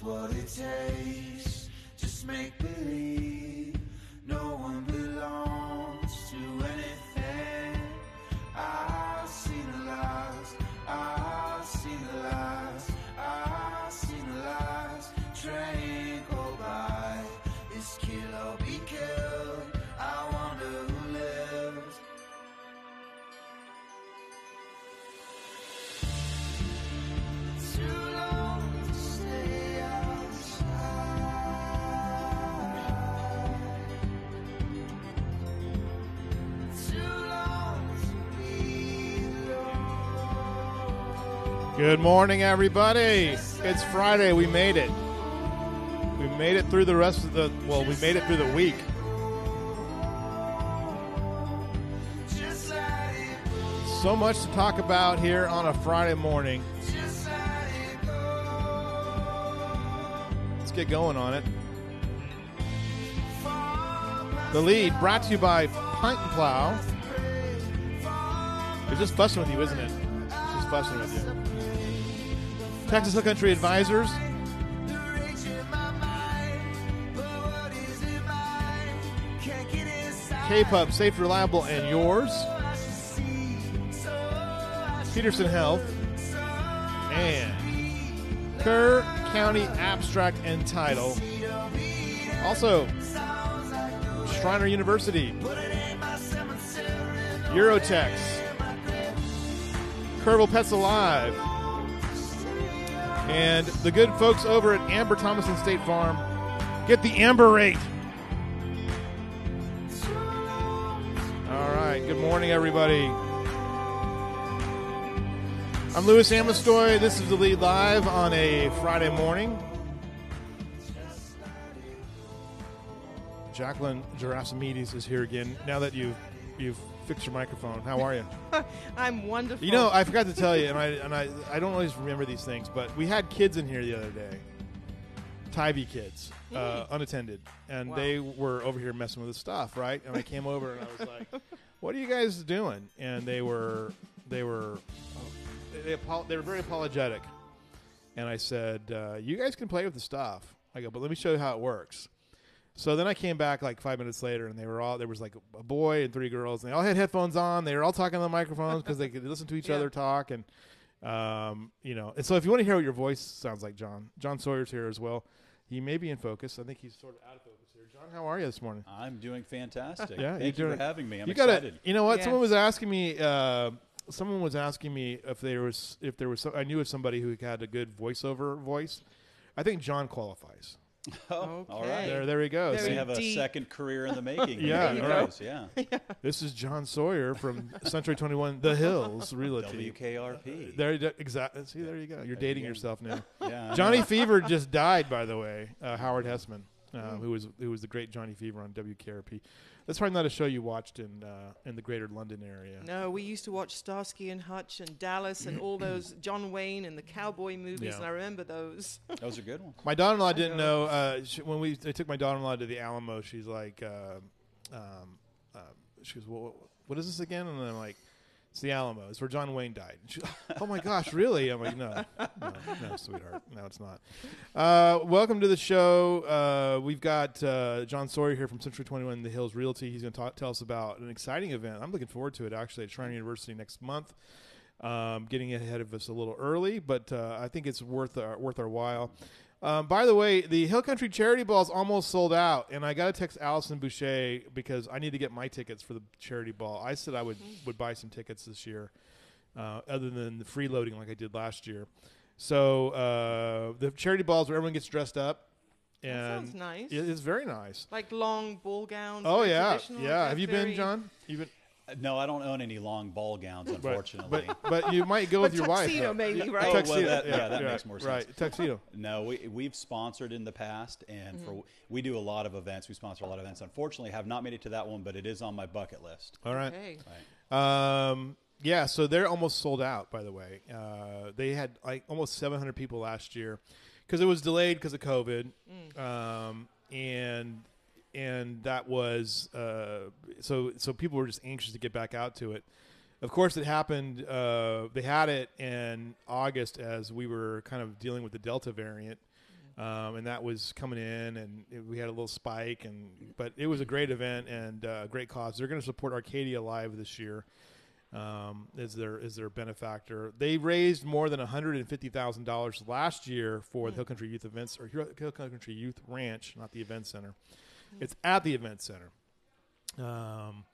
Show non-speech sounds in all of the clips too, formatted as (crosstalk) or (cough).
What it takes. Just make believe no one belongs Good morning, everybody. It's Friday. We made it. We made it through the rest of the. Well, we made it through the week. So much to talk about here on a Friday morning. Let's get going on it. The lead brought to you by Pint and Plow. It's just fussing with you, isn't it? Just fussing with you. Texas Hill Country Advisors. K-Pub, safe, reliable, and yours. Peterson Health. And Kerr County Abstract and Title. Also, Schreiner University. Eurotex. Kerrville Pets Alive. And the good folks over at Amber Thomason State Farm. Get the Amber rate. All right. Good morning, everybody. I'm Louis Amestoy. This is the lead live on a Friday morning. Jacqueline Gerasimides is here again. Now that you've you've fixed your microphone, how are you? (laughs) I'm wonderful. You know, I forgot to tell you, and I and I, I don't always remember these things, but we had kids in here the other day, Tybee kids, uh, unattended, and Wow. they were over here messing with the stuff, right? And I came over and I was like, (laughs) "What are you guys doing?" And they were they were they, apo- they were very apologetic, and I said, uh, "You guys can play with the stuff." I go, "But let me show you how it works." So then I came back like five minutes later, and they were all there was like a boy and three girls, and they all had headphones on. They were all talking on the microphones because they could listen to each Yeah. other talk, and um, you know. And so if you want to hear what your voice sounds like, John, John Sawyer's here as well. He may be in focus. I think he's sort of out of focus here. John, how are you this morning? I'm doing fantastic. Yeah, you're Thank you doing- for having me. I'm you gotta, excited. you know what? Yes. Someone was asking me. Uh, someone was asking me if there was if there was. Some, I knew of somebody who had a good voiceover voice. I think John qualifies. (laughs) Oh, Okay. right. There, there we go. Very See, we have a second career in the making. (laughs) Yeah, Who all right. knows? (laughs) Yeah. This is John Sawyer from Century Twenty One, The Hills Realty. WKRP. There, you- exactly. See, there you go. You're dating you go. yourself now. yeah. Johnny. Fever just died, by the way. Uh, Howard Hesseman, uh, who was who was the great Johnny Fever on WKRP. That's probably not a show you watched in uh, in the Greater London area. No, we used to watch Starsky and Hutch and Dallas and all those (clears throat) John Wayne and the cowboy movies, Yeah. and I remember those. (laughs) Those are good ones. My daughter-in-law didn't know. know uh, she, when we I took my daughter-in-law to the Alamo. She's like, uh, um, uh, she goes, well, "What is this again?" And I'm like, "It's the Alamo. It's where John Wayne died." She, oh my gosh, really? I'm like, "No, no, no, sweetheart, no, it's not." Uh, welcome to the show. Uh, we've got uh, John Sawyer here from Century 21 The Hills Realty. He's going to tell us about an exciting event. I'm looking forward to it actually at Schreiner University next month. Um, getting ahead of us a little early, but uh, I think it's worth our, worth our while. Um, by the way, the Hill Country Charity Ball is almost sold out, and I got to text Allison Boucher because I need to get my tickets for the charity ball. I said I would would buy some tickets this year, uh, other than the freeloading like I did last year. So uh, the charity ball is where everyone gets dressed up, That and sounds nice. it is very nice. Like long ball gowns. Oh yeah, yeah. Have you been, John? You've been, No, I don't own any long ball gowns, unfortunately. but but you might go with your wife. tuxedo maybe, right? Oh, well, tuxedo, that- yeah, that makes more sense. Right, tuxedo. no, we we've sponsored in the past, and for we do a lot of events. We sponsor a lot of events. Unfortunately, have not made it to that one, but it is on my bucket list. All right. Okay. Right. Um, yeah, so they're almost sold out. By the way, uh, they had like almost 700 people last year because it was delayed because of COVID, um, and and that was uh, so so people were just anxious to get back out to it. Of course, it happened. Uh, they had it in August as we were kind of dealing with the Delta variant. Um, and that was coming in, and it, we had a little spike, and but it was a great event and uh, great cause. They're going to support Arcadia Live this year um, is their is their benefactor. They raised more than one hundred and fifty thousand dollars last year for the Hill Country Youth Events or Hill Country Youth Ranch, not the event center. It's at the event center. Um,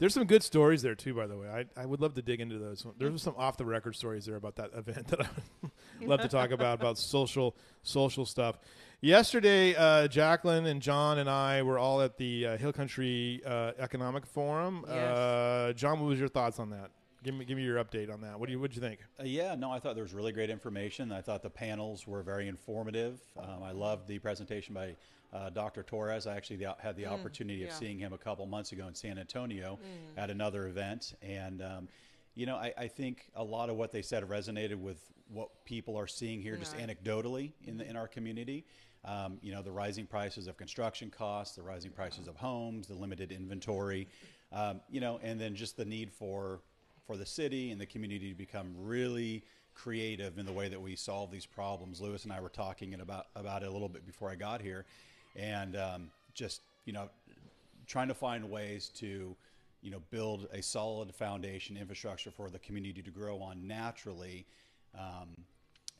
there's some good stories there too, by the way. I, I would love to dig into those. There's some off the record stories there about that (laughs) event that I would (laughs) love to talk about about social social stuff. Yesterday, uh, Jacqueline and John and I were all at the uh, Hill Country uh, Economic Forum. Yes. Uh, John, what was your thoughts on that? Give me give me your update on that. What do you what you think? Uh, yeah, no, I thought there was really great information. I thought the panels were very informative. Um, I loved the presentation by uh, Dr. Torres. I actually had the opportunity of yeah. seeing him a couple months ago in San Antonio at another event, and um, you know, I, I think a lot of what they said resonated with what people are seeing here, just anecdotally in the, in our community. Um, you know, the rising prices of construction costs, the rising prices of homes, the limited inventory, um, you know, and then just the need for for the city and the community to become really creative in the way that we solve these problems. Louis and I were talking about about it a little bit before I got here, and um, just you know, trying to find ways to you know build a solid foundation infrastructure for the community to grow on naturally. Um,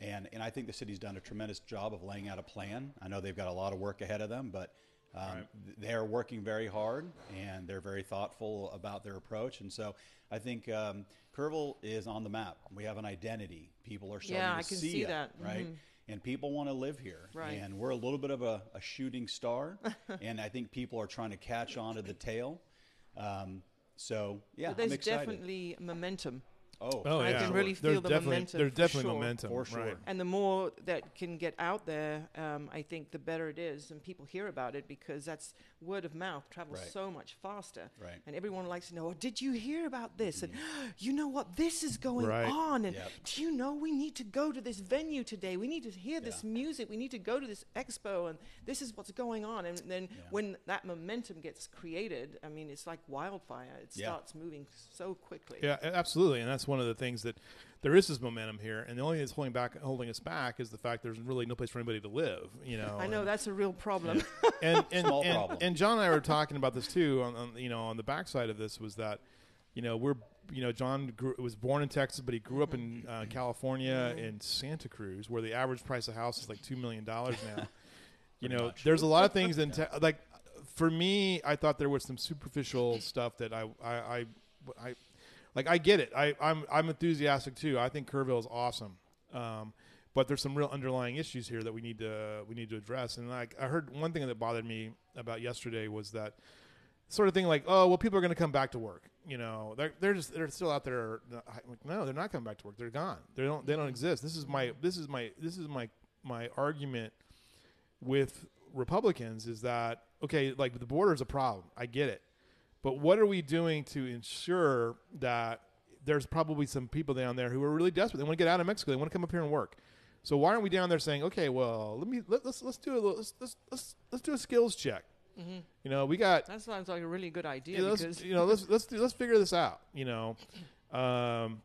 and, and I think the city's done a tremendous job of laying out a plan. I know they've got a lot of work ahead of them, but um, th- they're working very hard and they're very thoughtful about their approach. And so I think um, Kerrville is on the map. We have an identity. People are starting Yeah, to I can see, see it, that. right? And people want to live here. Right. And we're a little bit of a, a shooting star. (laughs) and I think people are trying to catch on to the tail. Um, so, yeah, But there's definitely momentum. Oh, Oh I yeah, can really there's feel the momentum There's definitely sure. momentum For sure. Right. And the more that can get out there, um, I think the better it is, and people hear about it because that's word of mouth travels Right. so much faster. Right. And everyone likes to know, oh, did you hear about this? And (gasps) you know what? This is going Right. on. And Yep. do you know we need to go to this venue today? We need to hear this music. We need to go to this expo, and this is what's going on. And then when that momentum gets created, I mean, it's like wildfire. It Yeah. starts moving so quickly. Yeah, absolutely, and that's one of the things that there is this momentum here, and the only thing that's holding back, holding us back, is the fact there's really no place for anybody to live. You know, I know and- that's a real problem. (laughs) and and, Small and, problem. and John and I were talking about this too. On, on you know, on the backside of this was that, you know, we're you know, John grew, was born in Texas, but he grew up in uh, California in Santa Cruz, where the average price of house is like two million dollars now. (laughs) you know, much. there's a lot of things (laughs) in te- like. For me, I thought there was some superficial stuff that I I. I, I like I get it. I, I'm I'm enthusiastic too. I think Kerrville is awesome. Um, but there's some real underlying issues here that we need to we need to address. And like I heard one thing that bothered me about yesterday was that sort of thing like, oh well, people are going to come back to work. You know, they're they're just they're still out there. Like, no, they're not coming back to work. They're gone. They don't they don't exist. This is my this is my this is my my argument with Republicans is that okay, like the border is a problem. I get it. But what are we doing to ensure that there's probably some people down there who are really desperate? They want to get out of Mexico. They want to come up here and work. So why aren't we down there saying, okay, well, let me let, let's let's do a little, let's, let's let's let's do a skills check. You know, we got That sounds like a really good idea know, let's, you know, let's let's do, let's figure this out. You know, (laughs) um,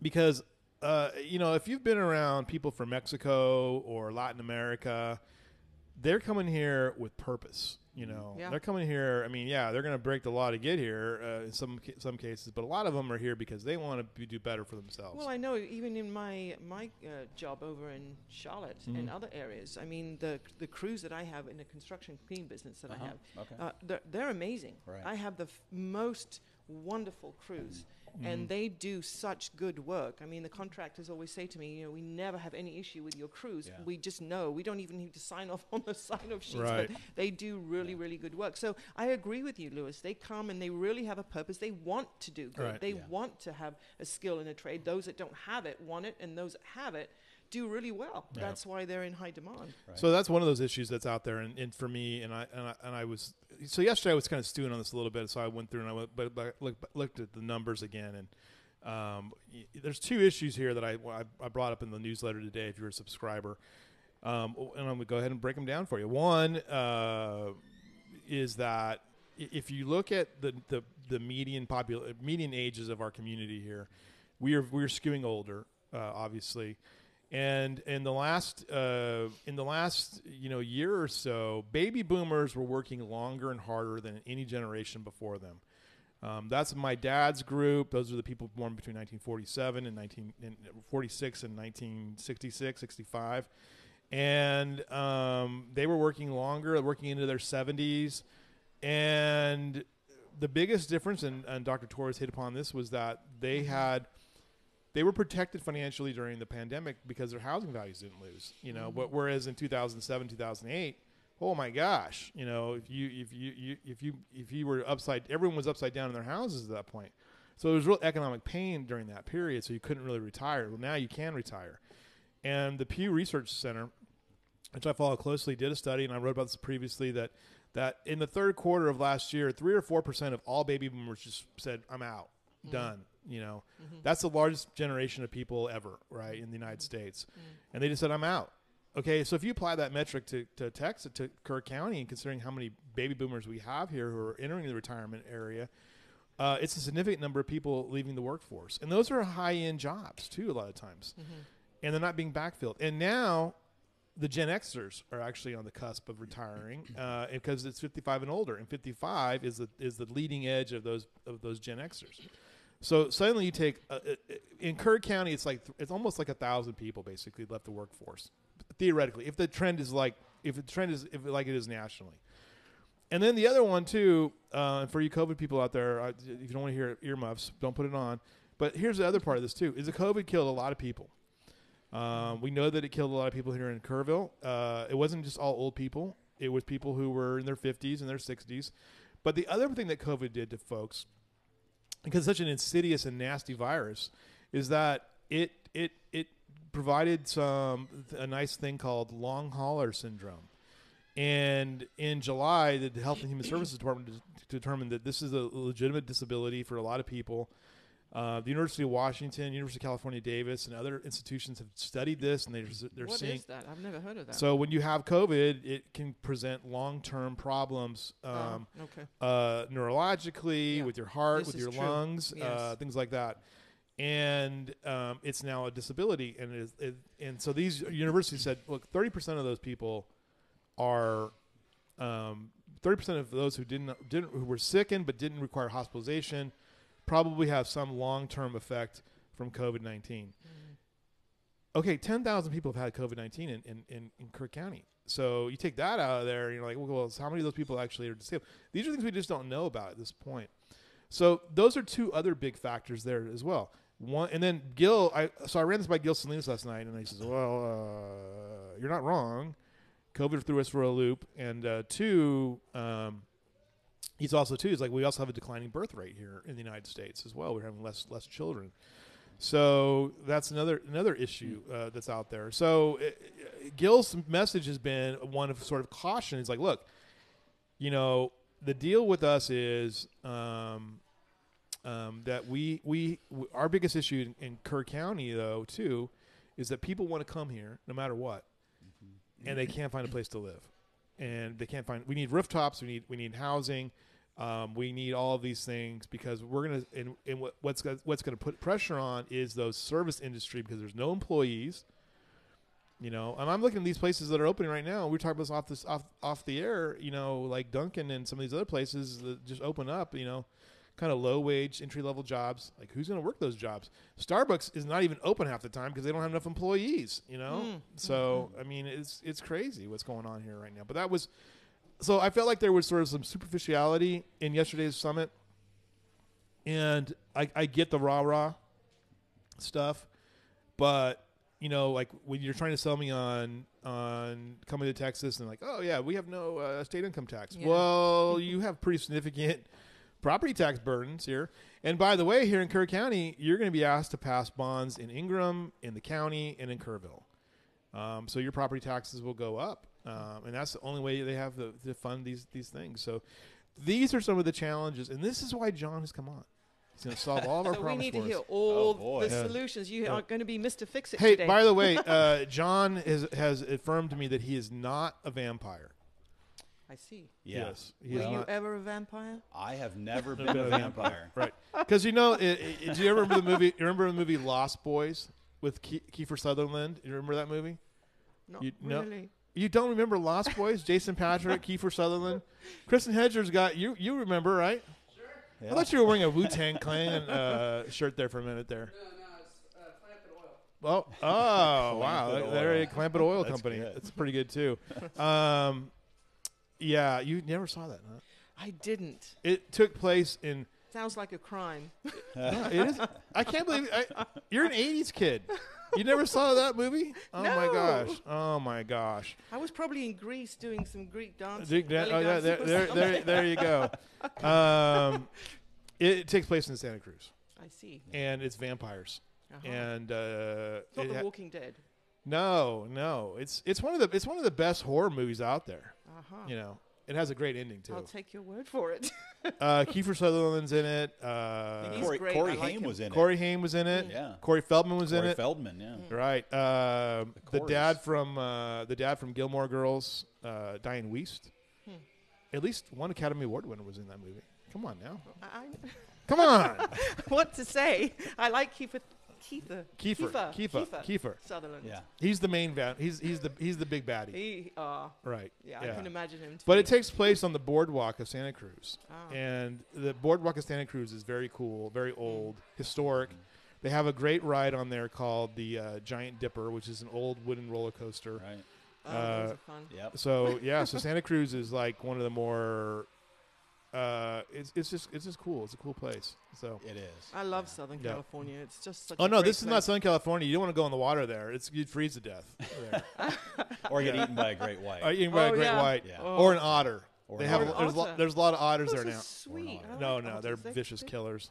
because uh, you know, if you've been around people from Mexico or Latin America, they're coming here with purpose. You know, Yeah. they're coming here. I mean, yeah, they're going to break the law to get here uh, in some some cases, but a lot of them are here because they want to do better for themselves. Well, I know even in my my uh, job over in Charlotte and Mm-hmm. other areas. I mean, the the crews that I have in the construction clean business that Uh-huh. I have, Okay. uh, they're, they're amazing. Right. I have the f- most wonderful crews, Mm-hmm. Mm-hmm. and they do such good work. I mean, the contractors always say to me, you know, we never have any issue with your crews. Yeah. We just know we don't even need to sign off (laughs) on the sign off sheets, Right. but they do really, really good work. So I agree with you, Louis. They come and they really have a purpose. They want to do good. Right. They Yeah. want to have a skill in a trade. Those that don't have it want it, and those that have it do really well. Yeah. That's why they're in high demand. Right. So that's one of those issues that's out there, and, and for me, and I, and I and I was so yesterday I was kind of stewing on this a little bit, so I went through and I went, but, but looked, looked at the numbers again, and um, y- there's two issues here that I, I I brought up in the newsletter today. If you're a subscriber, um, and I'm gonna go ahead and break them down for you. One uh, is that if you look at the the, the median popul- median ages of our community here, we are we're skewing older, uh, obviously And in the last uh, in the last you know year or so, baby boomers were working longer and harder than any generation before them. Um, that's my dad's group. Those are the people born between 1947 and 1946 and 1966, 65. And um, they were working longer, working into their 70s. And the biggest difference, and, and Dr. Torres hit upon this, was that they had they were protected financially during the pandemic because their housing values didn't lose. You know, but mm-hmm. whereas in 2007, 2008, oh my gosh, you know, if you if you, you if you if you were upside, everyone was upside down in their houses at that point. So there was real economic pain during that period. So you couldn't really retire. Well, now you can retire. And the Pew Research Center, which I follow closely, did a study, and I wrote about this previously that that in the third quarter of last year, three or four percent of all baby boomers just said, "I'm out, mm-hmm. done." You know, that's the largest generation of people ever, right, in the United States, and they just said, "I'm out." Okay, so if you apply that metric to, to Texas, to Kerr County, and considering how many baby boomers we have here who are entering the retirement area, uh, it's a significant number of people leaving the workforce, and those are high end jobs too. A lot of times, and they're not being backfilled. And now, the Gen Xers are actually on the cusp of retiring uh, because it's 55 and older, and 55 is the is the leading edge of those of those Gen Xers. So suddenly you take uh, uh, in Kerr County, it's like it's almost like a thousand people basically left the workforce theoretically. If the trend is like if the trend is if like it is nationally, and then the other one too, uh, for you COVID people out there, uh, if you don't want to hear earmuffs, don't put it on. But here's the other part of this too: is the COVID killed a lot of people. Um, we know that it killed a lot of people here in Kerrville. Uh, it wasn't just all old people; it was people who were in their 50s and their 60s. But the other thing that COVID did to folks, because such an insidious and nasty virus, is that it it it provided some a nice thing called long hauler syndrome. And in July, the Health and Human Services Department determined that this is a legitimate disability for a lot of people. Uh, the University of Washington, University of California, Davis, and other institutions have studied this, and they're they're What seeing. is that? I've never heard of that. So when you have COVID, it can present long-term problems. Oh, Um, okay. uh, neurologically, Yeah. with your heart, This with your true. lungs, uh, things like that. And um, it's now a disability, and it is, it, and so these universities said, look, thirty percent of those people are um, thirty percent of those who didn't didn't who were sickened but didn't require hospitalization probably have some long term effect from COVID nineteen. Okay, ten thousand people have had COVID nineteen in, in, in, in Kerr County. So you take that out of there, and you're like, well, so how many of those people actually are disabled? These are things we just don't know about at this point. So those are two other big factors there as well. One, and then Gil, I so I ran this by Gil Salinas last night, and he says, "Well, uh, you're not wrong. COVID threw us for a loop." And uh, two, um, he's also too. He's like, we also have a declining birth rate here in the United States as well. We're having less less children. So that's another another issue uh, that's out there. So uh, Gil's message has been one of sort of caution. He's like, look, you know, the deal with us is um, um, that we we w- our biggest issue in, in Kerr County though too is that people want to come here no matter what, and they can't find a place to live, and they can't find. We need rooftops. We need we need housing. Um, we need all of these things because we're gonna and, and what, what's go- what's gonna put pressure on is those service industry because there's no employees. You know, and I'm looking at these places that are opening right now. We talking about this off this off off the air. You know, like Dunkin' and some of these other places that just open up. You know, kind of low wage entry level jobs. Like who's going to work those jobs? Starbucks is not even open half the time because they don't have enough employees. You know, so I mean it's it's crazy what's going on here right now. But that was so I felt like there was sort of some superficiality in yesterday's summit, and I, I get the rah rah stuff, but you know, like when you're trying to sell me on on coming to Texas and like, oh yeah, we have no uh, state income tax. Yeah. Well, you have pretty significant property tax burdens here. And by the way, here in Kerr County, you're going to be asked to pass bonds in Ingram, in the county, and in Kerrville. Um, so your property taxes will go up, um, and that's the only way they have to, to fund these these things. So these are some of the challenges, and this is why John has come on. He's going to solve all of our So (laughs) we problems need to for hear us. all boy. the Yeah. solutions. You Yeah. are going to be Mr. Fix It Hey, today. by the way, (laughs) uh, John has has affirmed to me that he is not a vampire. I see. Yeah. Yes, he Were is you not. ever a vampire? I have never (laughs) been a vampire. Right, because you know, i i do you remember the movie? You remember the movie Lost Boys? with Ke- Kiefer Sutherland. You remember that movie? Not You- no. really. You don't remember Lost Boys? Jason Patric, Kiefer Sutherland, Kristin Hedger's got you. You remember, right? Sure. I thought you were wearing a Wu Tang Clan uh, shirt there for a minute there. Oh, oh, wow! Clampett There, Oil. you Clampett Oil That's Company. good. It's pretty good too. Um, yeah, you never saw that. Huh? I didn't. It took place in. Sounds like a crime. (laughs) No, it is. I can't believe I, you're an '80s kid. You never saw that movie? Oh my gosh! Oh my gosh! I was probably in Greece doing some Greek dance. That- belly oh, yeah, there, there, there, there you go. (laughs) Um, it, it takes place in Santa Cruz, I see. and it's vampires. Uh-huh. And uh, It's not it The ha- Walking Dead. no, no, it's it's one of the it's one of the best horror movies out there. Uh-huh. You know, it has a great ending too. I'll take your word for it. (laughs) Uh, Kiefer Sutherland's in it. Uh, He's Corey, great. Corey I like Haim him. was in it. Corey Haim was in it. Yeah. Corey Feldman was in Corey it. Feldman, yeah. Right. Uh, the Corys. dad from uh, the dad from Gilmore Girls, uh, Dianne Wiest. Hmm. At least one Academy Award winner was in that movie. Come on now. I, Come on. (laughs) what to say? I like Kiefer. Kiefer. Kiefer. Kiefer. Kiefer. Kiefer. Sutherland. Yeah. He's the main van. He's he's the he's the big baddie. He. Uh, Right. yeah, I can imagine him. To But it takes place on the boardwalk of Santa Cruz, Ah. and the boardwalk of Santa Cruz is very cool, very old, historic. They have a great ride on there called the uh, Giant Dipper, which is an old wooden roller coaster. Right. Oh, those uh, are fun. Yep. So (laughs) yeah, so Santa Cruz is like one of the more. Uh, it's it's just it's just cool. It's a cool place. So. It is. I love Southern Yeah. California. It's just such. Oh a no, great this is not. Southern California. You don't want to go in the water there. It's you'd freeze to death. (laughs) Or get eaten by a great white. (laughs) Or you can buy a Oh, great yeah. white Yeah. Oh. or an otter. Or they an have otter. there's, lo- there's a lot of otters Those there are now. Sweet. No, like no, otters. they're vicious they- killers.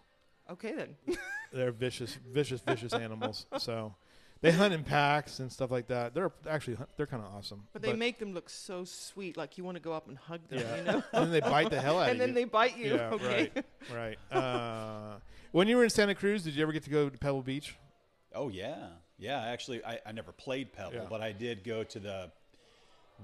Okay then. (laughs) They're vicious, vicious, vicious animals. So they hunt in packs and stuff like that. They're actually they're kind of awesome. But they make them look so sweet, like you want to go up and hug them, Yeah. you know. and then they bite the hell out of you. and then they bite you. yeah, okay. right, right. Uh, when you were in Santa Cruz, did you ever get to go to Pebble Beach? Oh yeah, yeah. Actually, I, I never played Pebble, Yeah. but I did go to the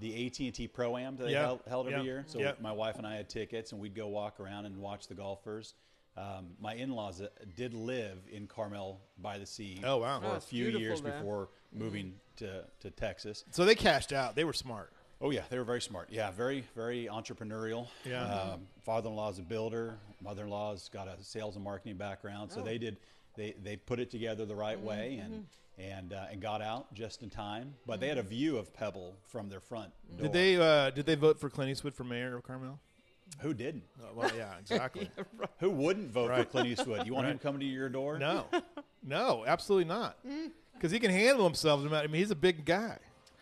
the AT and T Pro Am that they Yeah. held, held every Yeah. year. So Yeah. my wife and I had tickets, and we'd go walk around and watch the golfers. Um, my in-laws uh, did live in Carmel by the Sea Oh, wow. for Oh, a few years there. Mm-hmm. before moving to, to Texas. So they cashed out. They were smart. Oh yeah, they were very smart. Yeah, very very entrepreneurial. Yeah. Um, father-in-law is a builder. Mother-in-law's got a sales and marketing background. So Oh. they did they they put it together the right way Mm-hmm, and and uh, and got out just in time. But they had a view of Pebble from their front door. Did they uh, did they vote for Clint Eastwood for mayor of Carmel? Who didn't? Uh, well, yeah, (laughs) exactly. Who wouldn't vote Right. for Clint Eastwood? You want him Right. coming to your door? No, (laughs) no, absolutely not. Mm. Because he can handle himself. no matter- I mean, he's a big guy.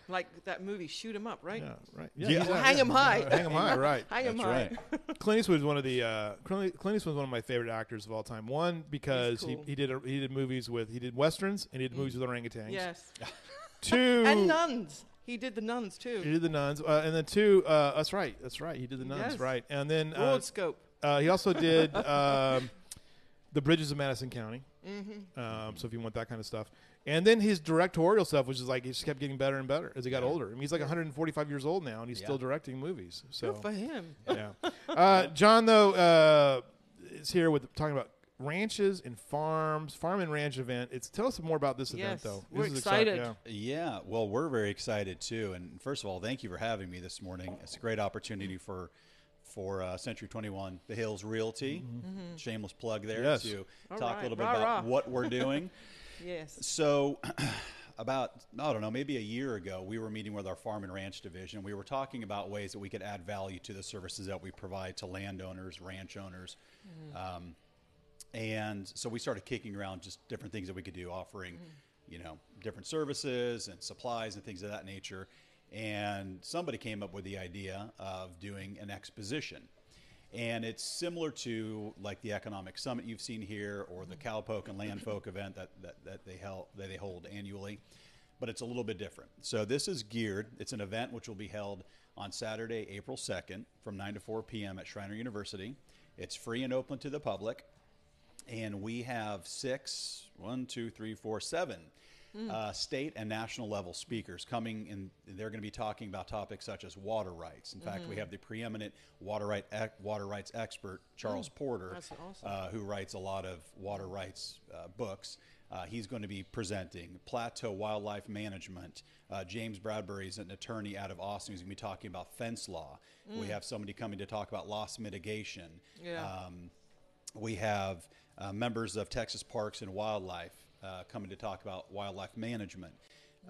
Like that movie, Shoot 'Em Up, right? Yeah, right. Yeah. he's Well, a- hang 'em high. Hang him high, (laughs) right. hang That's high. right. Clint Eastwood is one of the uh, Clint Clint Eastwood is one of my favorite actors of all time. One because cool. he, he did a, he did movies with he did westerns and he did movies with orangutans. Yes. Two And nuns. He did the nuns too. He did the nuns, uh, and then two. Uh, that's right. That's right. He did the nuns, Yes. right? And then uh, Broad scope. uh, he also did (laughs) um, the Bridges of Madison County. Mm-hmm. Um, so if you want that kind of stuff, and then his directorial stuff, which is like he just kept getting better and better as he got Yeah. older. I mean, he's like 145 years old now, and he's Yeah. still directing movies. So Good for him. yeah. Uh, John though uh, is here with talking about ranches and farms, farm and ranch event. It's tell us more about this event Yes, though. we're this is exciting, excited. yeah. Yeah, well, we're very excited too. And first of all, thank you for having me this morning. It's a great opportunity for for uh, Century 21, The Hills Realty. Shameless plug there Yes. to All talk right, a little bit rah, about rah. what we're doing. (laughs) Yes. so, (clears throat) about I don't know, maybe a year ago, we were meeting with our farm and ranch division. We were talking about ways that we could add value to the services that we provide to landowners, ranch owners. Um, and so we started kicking around just different things that we could do, offering, mm. you know, different services and supplies and things of that nature. And somebody came up with the idea of doing an exposition. And it's similar to like the economic summit you've seen here or the mm-hmm. Cowpoke and (laughs) Landfolk event that, that, that they held that they hold annually. But it's a little bit different. So this is geared, it's an event which will be held on Saturday, April 2nd from 9 to 4 p.m. at Schreiner University. It's free and open to the public and we have six, one, two, three, four, seven uh, state and national level speakers coming, and they're going to be talking about topics such as water rights. In fact, we have the preeminent water right ec- water rights expert Charles Porter, awesome. uh, who writes a lot of water rights uh, books. Uh, he's going to be presenting Plateau Wildlife Management. Uh, James Bradbury is an attorney out of Austin who's going to be talking about fence law. We have somebody coming to talk about loss mitigation. Yeah. Um, we have uh, members of Texas Parks and Wildlife uh, coming to talk about wildlife management,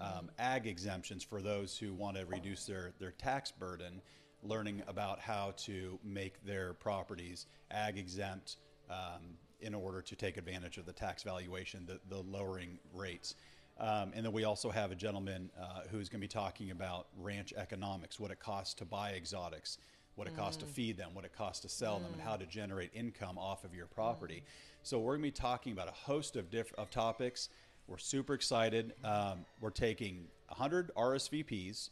um, ag exemptions for those who want to reduce their, their tax burden, learning about how to make their properties ag exempt um, in order to take advantage of the tax valuation, the, the lowering rates. Um, and then we also have a gentleman uh, who's going to be talking about ranch economics, what it costs to buy exotics, what it costs to feed them, what it costs to sell them, and how to generate income off of your property. So we're going to be talking about a host of diff- of topics. We're super excited. Um, we're taking 100 RSVPs,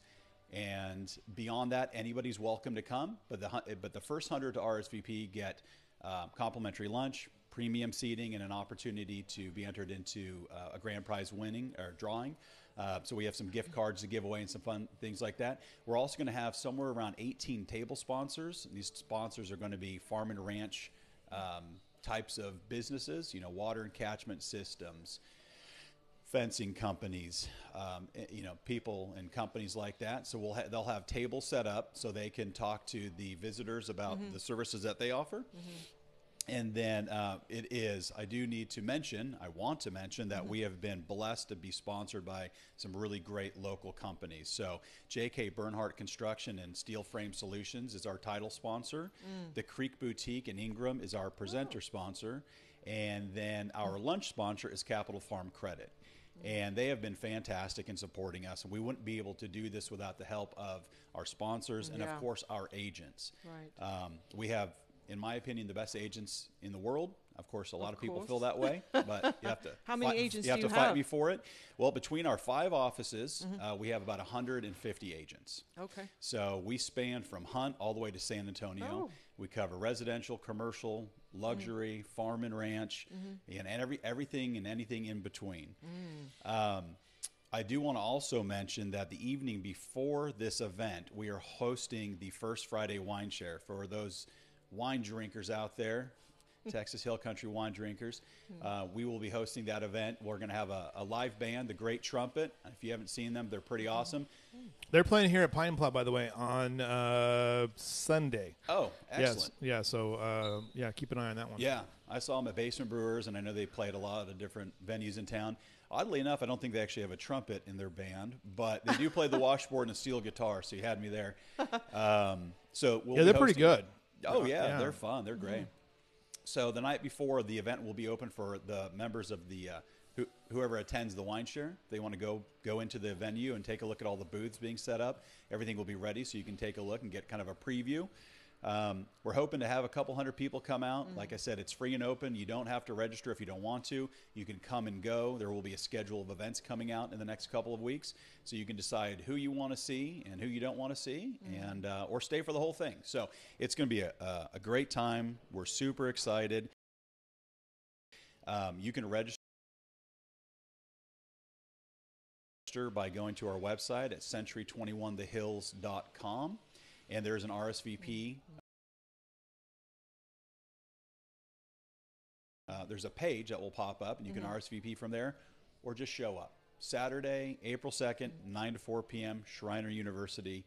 and beyond that, anybody's welcome to come. But the but the first 100 to RSVP get um, complimentary lunch, premium seating, and an opportunity to be entered into uh, a grand prize winning or drawing. Uh, so we have some gift cards to give away and some fun things like that. We're also going to have somewhere around 18 table sponsors. These sponsors are going to be farm and ranch um, types of businesses, you know, water and catchment systems, fencing companies, um, eh, you know, people and companies like that. So we'll ha- they'll have tables set up so they can talk to the visitors about the services that they offer. And then uh, it is, I do need to mention, I want to mention that mm-hmm. we have been blessed to be sponsored by some really great local companies. So, JK Bernhardt Construction and Steel Frame Solutions is our title sponsor. Mm. The Creek Boutique in Ingram is our presenter sponsor. And then our mm. lunch sponsor is Capital Farm Credit. Mm. And they have been fantastic in supporting us. And we wouldn't be able to do this without the help of our sponsors and, Yeah. of course, our agents. Right. Um, we have, in my opinion, the best agents in the world. Of course, a lot of, Of people course. feel that way, (laughs) but you have to. How many fight, agents you have do to you fight have? me for it. Well, between our five offices, Mm-hmm. uh, we have about 150 agents. Okay. So we span from Hunt all the way to San Antonio. Oh. We cover residential, commercial, luxury, farm and ranch, Mm-hmm. and every everything and anything in between. Mm. Um, I do want to also mention that the evening before this event, we are hosting the first Friday wine share for those wine drinkers out there. Texas Hill Country wine drinkers. Uh, we will be hosting that event. We're going to have a, a live band, the Great Trumpet. If you haven't seen them, they're pretty awesome. They're playing here at Pint and Plow, by the way, on uh, Sunday. Oh, excellent. Yes. Yeah. So uh, yeah, keep an eye on that one. Yeah, I saw them at Basement Brewers, and I know they played a lot of different venues in town. Oddly enough, I don't think they actually have a trumpet in their band, but they do play the (laughs) washboard and a steel guitar. So you had me there. (laughs) Um, so we'll Yeah, they're pretty hosting- good. Oh yeah, Yeah. they're fun. They're great. So the night before the event will be open for the members of the uh, who, whoever attends the wine share. They want to go go into the venue and take a look at all the booths being set up. Everything will be ready, so you can take a look and get kind of a preview. Um, we're hoping to have a couple hundred people come out. Like I said, it's free and open. You don't have to register if you don't want to. You can come and go. There will be a schedule of events coming out in the next couple of weeks, so you can decide who you want to see and who you don't want to see, and uh, or stay for the whole thing. So it's going to be a, a, a great time. We're super excited. Um, you can register by going to our website at century21thehills.com and there's an RSVP. Uh, there's a page that will pop up, and you can RSVP from there, or just show up. Saturday, April 2nd, 9 to 4 p.m., Schreiner University.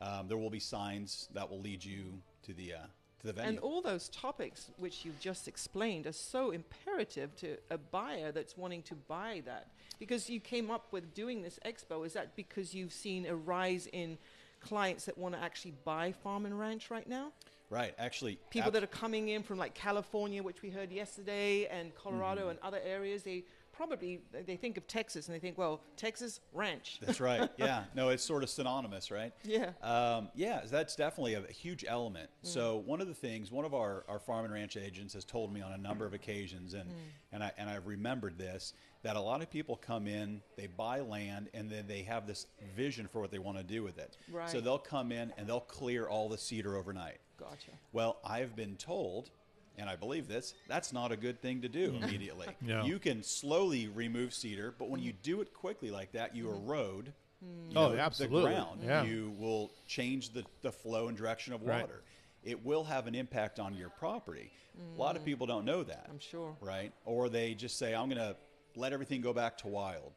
Um, there will be signs that will lead you to the uh, to the venue. And all those topics which you've just explained are so imperative to a buyer that's wanting to buy that. Because you came up with doing this expo, is that because you've seen a rise in clients that want to actually buy farm and ranch right now? right, actually, People ab- that are coming in from like California, which we heard yesterday, and Colorado Mm-hmm. and other areas, they probably they think of Texas and they think, well, Texas ranch. That's right. (laughs) Yeah. No, it's sort of synonymous, right? Yeah. Um, yeah, that's definitely a, huge element. Mm. So one of the things, one of our, our farm and ranch agents has told me on a number of mm. occasions, and, mm. and I and I've remembered this that a lot of people come in, they buy land, and then they have this vision for what they want to do with it. Right. So they'll come in and they'll clear all the cedar overnight. Gotcha. Well, I've been told, and I believe this, that's not a good thing to do mm. immediately. (laughs) No. You can slowly remove cedar, but when you mm. do it quickly like that, you mm-hmm. erode mm. you Oh, know, absolutely. the ground. Yeah. You will change the, the flow and direction of Right. water. It will have an impact on your property. A lot of people don't know that. I'm sure. Right? Or they just say, I'm going to let everything go back to wild.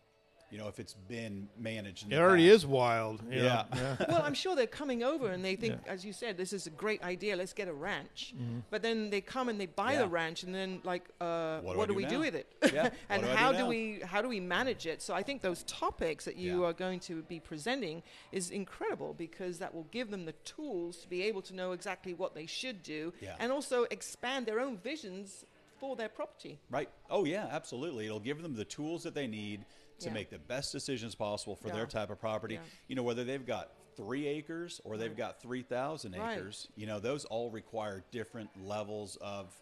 You know, if it's been managed. It already past. is wild. you? Yeah. yeah. (laughs) well, I'm sure they're coming over and they think, Yeah. as you said, this is a great idea. Let's get a ranch. But then they come and they buy Yeah. the ranch, and then like, uh, What what, do I do, do we do with it? Yeah, (laughs) and do I do how do we how do we manage it? So I think those topics that you Yeah. are going to be presenting is incredible because that will give them the tools to be able to know exactly what they should do, Yeah. and also expand their own visions for their property. Right. Oh yeah, absolutely. It'll give them the tools that they need to Yeah. make the best decisions possible for Yeah. their type of property. Yeah. You know, whether they've got three acres or they've got three thousand Right. acres. You know, those all require different levels of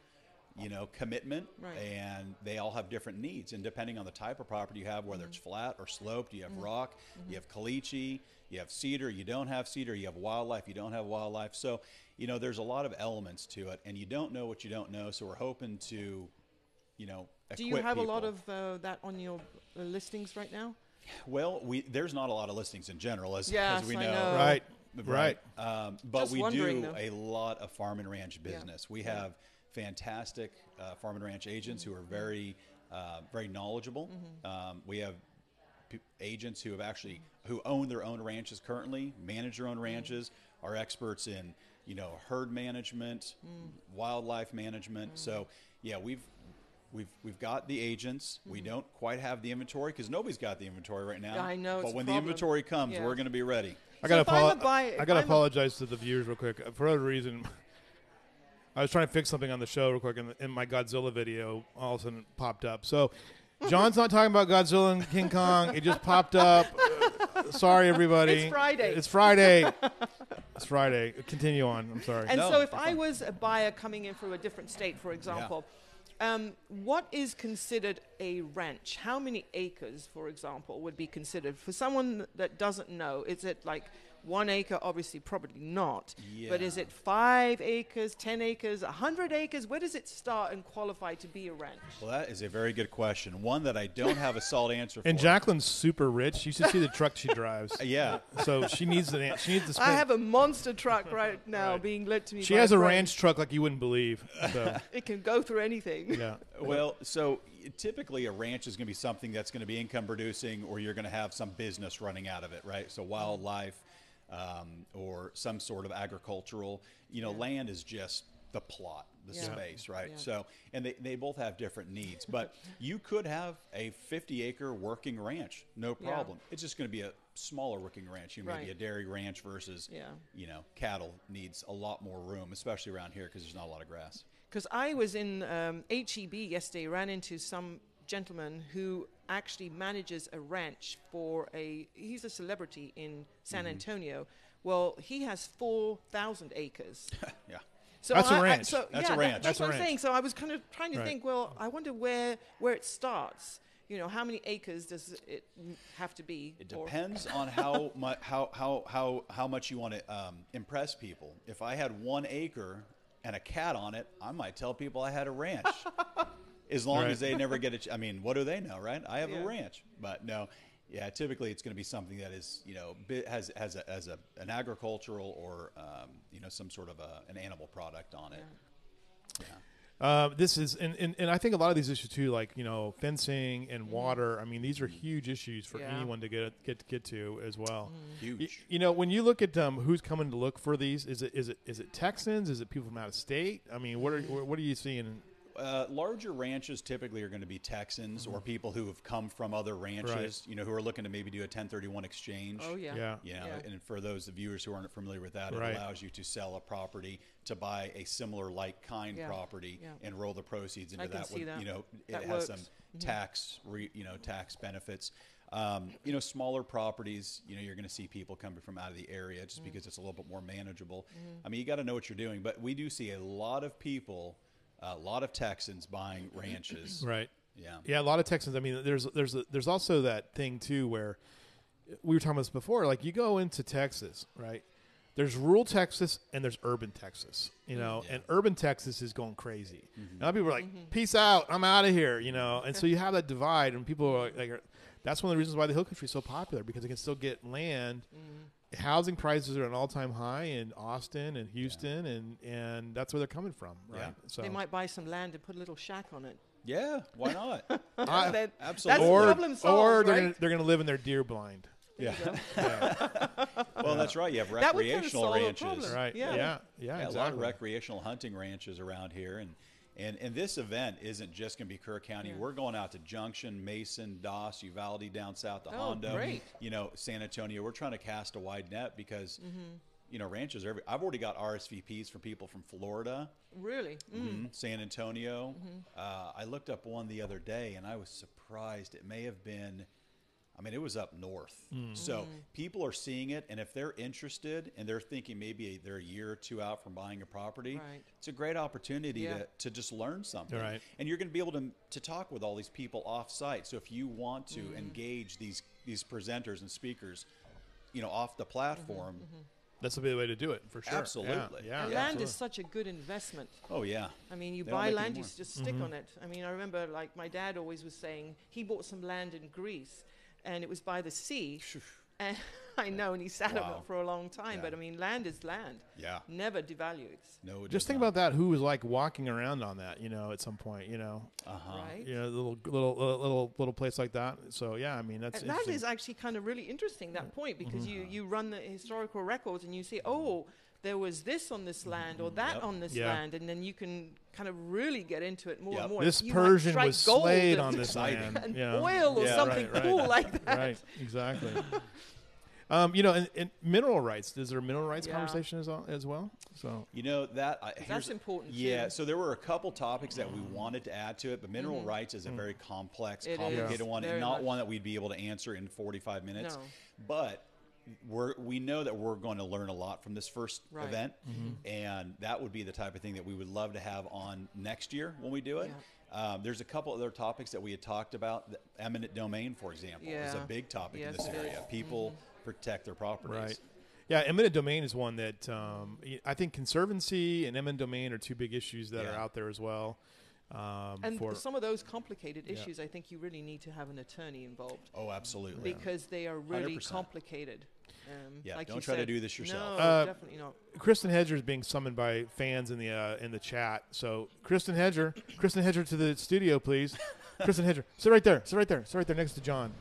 you know commitment Right. and they all have different needs and depending on the type of property you have whether Mm-hmm. it's flat or sloped you have rock you have caliche you have cedar you don't have cedar you have wildlife you don't have wildlife so you know there's a lot of elements to it and you don't know what you don't know so we're hoping to you know Do you have a lot of uh, that on your listings right now? well we there's not a lot of listings in general as, Yes, as we know, know. Right. Right. Um, but Just we do though. a lot of farm and ranch Yeah. business we have fantastic uh, farm and ranch agents who are very uh, very knowledgeable Mm-hmm. um, we have p- agents who have actually who own their own ranches currently manage their own Mm-hmm. ranches are experts in you know herd management Mm. wildlife management so yeah we've We've, we've got the agents. We don't quite have the inventory because nobody's got the inventory right now. Mm-hmm. I know, But it's when problem. the inventory comes, Yeah. we're going to be ready. I So gotta, if I'm apolo- I gotta I'm a- apologize to the viewers real quick. For whatever reason, (laughs) I was trying to fix something on the show real quick, and, and my Godzilla video all of a sudden popped up. So, John's not talking about Godzilla and King Kong. It just popped up. Uh, (laughs) sorry, everybody. It's Friday. It's Friday. (laughs) it's Friday. Continue on. I'm sorry. And No, so, if I fine. was a buyer coming in from a different state, for example, um, what is considered a ranch? How many acres, for example, would be considered? For someone that doesn't know, is it like one acre? Obviously, probably not. But is it five acres, ten acres, a hundred acres? Where does it start and qualify to be a ranch? Well, that is a very good question. One that I don't have a solid answer (laughs) for. and Jacqueline's super rich. You should see the truck she drives. (laughs) Yeah. So she needs an. She needs to. Spend, I have a monster truck right (laughs) now Right. being led to me. She by has a friend. ranch truck like you wouldn't believe. So It can go through anything. yeah. Well, so typically a ranch is going to be something that's going to be income producing, or you're going to have some business running out of it, right? So mm-hmm. wildlife, um, or some sort of agricultural. You know, land is just the plot, the Yeah. space, right? Yeah. So, and they, they both have different needs, but (laughs) you could have a 50 acre working ranch, no Yeah. problem. It's just going to be a smaller working ranch. You maybe Right. a dairy ranch versus, Yeah. you know, cattle needs a lot more room, especially around here because there's not a lot of grass. Because I was in um, HEB yesterday, ran into some gentleman who actually manages a ranch for a. He's a celebrity in San Mm-hmm. Antonio. Well, he has four thousand acres. (laughs) Yeah. So That's a I- I- ranch. so That's yeah, a that- ranch. that's That's a what I'm saying. So I was kind of trying to Right. think. Well, I wonder where where it starts. You know, how many acres does it have to be? It depends (laughs) on how much how, how how how much you want to um, impress people. If I had one acre and a cat on it, I might tell people I had a ranch. (laughs) as long Right. as they never get it. I mean, what do they know, right? I have Yeah. a ranch, but no. Yeah, typically it's going to be something that is, you know, has has a, as a an agricultural or um, you know some sort of a, an animal product on it. Yeah. Uh, this is, and, and, and I think a lot of these issues too, like you know, fencing and water. I mean, these are huge issues for Yeah. anyone to get get get to as well. Y- Huge. you know, when you look at um, who's coming to look for these, is it is it is it Texans? Is it people from out of state? I mean, what are what are you seeing? Uh, larger ranches typically are going to be Texans or people who have come from other ranches, Mm-hmm. Right. you know, who are looking to maybe do a 1031 exchange. Oh yeah. Yeah. You know, Yeah. and for those the viewers who aren't familiar with that, Right. it allows you to sell a property to buy a similar like kind Yeah. property Yeah. and roll the proceeds into I can that. see with, that. You know, it That has works. Mm-hmm. some tax, re, you know, tax benefits. Um, you know, smaller properties, you know, you're going to see people coming from out of the area just Mm-hmm. because it's a little bit more manageable. I mean, you got to know what you're doing, but we do see a lot of people, a lot of Texans buying ranches. (clears throat) Right. Yeah. Yeah, a lot of Texans. I mean, there's there's there's also that thing too where we were talking about this before. Like you go into Texas, right? There's rural Texas and there's urban Texas, you know, Yeah. and urban Texas is going crazy. Mm-hmm. And other people are like, mm-hmm. "Peace out, I'm out of here," you know, and so you have that divide, and people are like, are- "That's one of the reasons why the Hill Country is so popular because they can still get land." Mm-hmm. Housing prices are at an all-time high in Austin and Houston, and and that's where they're coming from, right? Yeah. So They might buy some land and put a little shack on it. Yeah, why not? (laughs) I- Then (laughs) absolutely. That's or problem solved, or they're right? gonna, they're going to live in their deer blind. yeah. Yeah. (laughs) Well, that's right. You have That would kinda recreational solve ranches. problem. right. Yeah. Yeah. Yeah. Yeah, exactly. a lot of recreational hunting ranches around here, and and and this event isn't just going to be Kerr County. Yeah. We're going out to Junction, Mason, Doss, Uvalde down south to Oh, Hondo. great. You know, San Antonio. We're trying to cast a wide net because. Mm-hmm. You know, ranches. are Every, I've already got RSVPs from people from Florida, Really? Mm. mhm, San Antonio. Mm-hmm. Uh, I looked up one the other day, and I was surprised. It may have been, I mean, it was up north. So Mm-hmm. people are seeing it, and if they're interested and they're thinking maybe they're a year or two out from buying a property, Right. it's a great opportunity Yeah. to, to just learn something. Right. And you're going to be able to, to talk with all these people off site. So if you want to Mm-hmm. engage these these presenters and speakers, you know, off the platform, Mm-hmm. That's the way to do it for sure. Absolutely. Yeah. And yeah, land is such a good investment. oh yeah, I mean, you They buy land, you just stick Mm-hmm. on it. I mean, I remember like my dad always was saying he bought some land in Greece, and it was by the sea. and (laughs) I know, and he sat on Wow. it for a long time. Yeah. But I mean, land is land. yeah. Never devalues, No, it Just think not. about that. Who was like walking around on that? You know, at some point. You know, Uh-huh. right? you know, little little little little, little place like that. So yeah, I mean that's And that actually kind of really interesting that point because you Mm-hmm. you run the historical records and you see oh there was this on this land or that Yep. on this Yeah. land and then you can kind of really get into it more Yep. and more. this You Persian was gold slayed on this Exciting. land. and yeah. oil or Yeah, something right, right. cool like that. right, exactly. (laughs) um, you know, and, and mineral rights. Is there a mineral rights Yeah. conversation as, al- as well? So You know that I, That's here's- important, Yeah, too. so there were a couple topics that we wanted to add to it, but mineral rights is a very complex, Mm-hmm. It complicated is, one, and not much. one that we'd be able to answer in 45 minutes. No. But we're we know that we're going to learn a lot from this first Right. event, and that would be the type of thing that we would love to have on next year when we do it. Um, there's a couple other topics that we had talked about. The eminent domain, for example, yeah. is a big topic in this area. is. Mm-hmm. People protect their properties. right. Yeah, eminent domain is one that um, y- I think conservancy and eminent domain are two big issues that are out there as well. Um, And for some of those complicated Yeah. issues, I think you really need to have an attorney involved Oh, absolutely. because they are really 100%. complicated. Um, Yeah, like don't you try to do this yourself. No, Uh, definitely not. Kristin Hedger is being summoned by fans in the uh, in the chat. So Kristin Hedger, Kristin Hedger to the studio, please. (laughs) Kristin Hedger, sit right there. Sit right there. Sit right there next to John.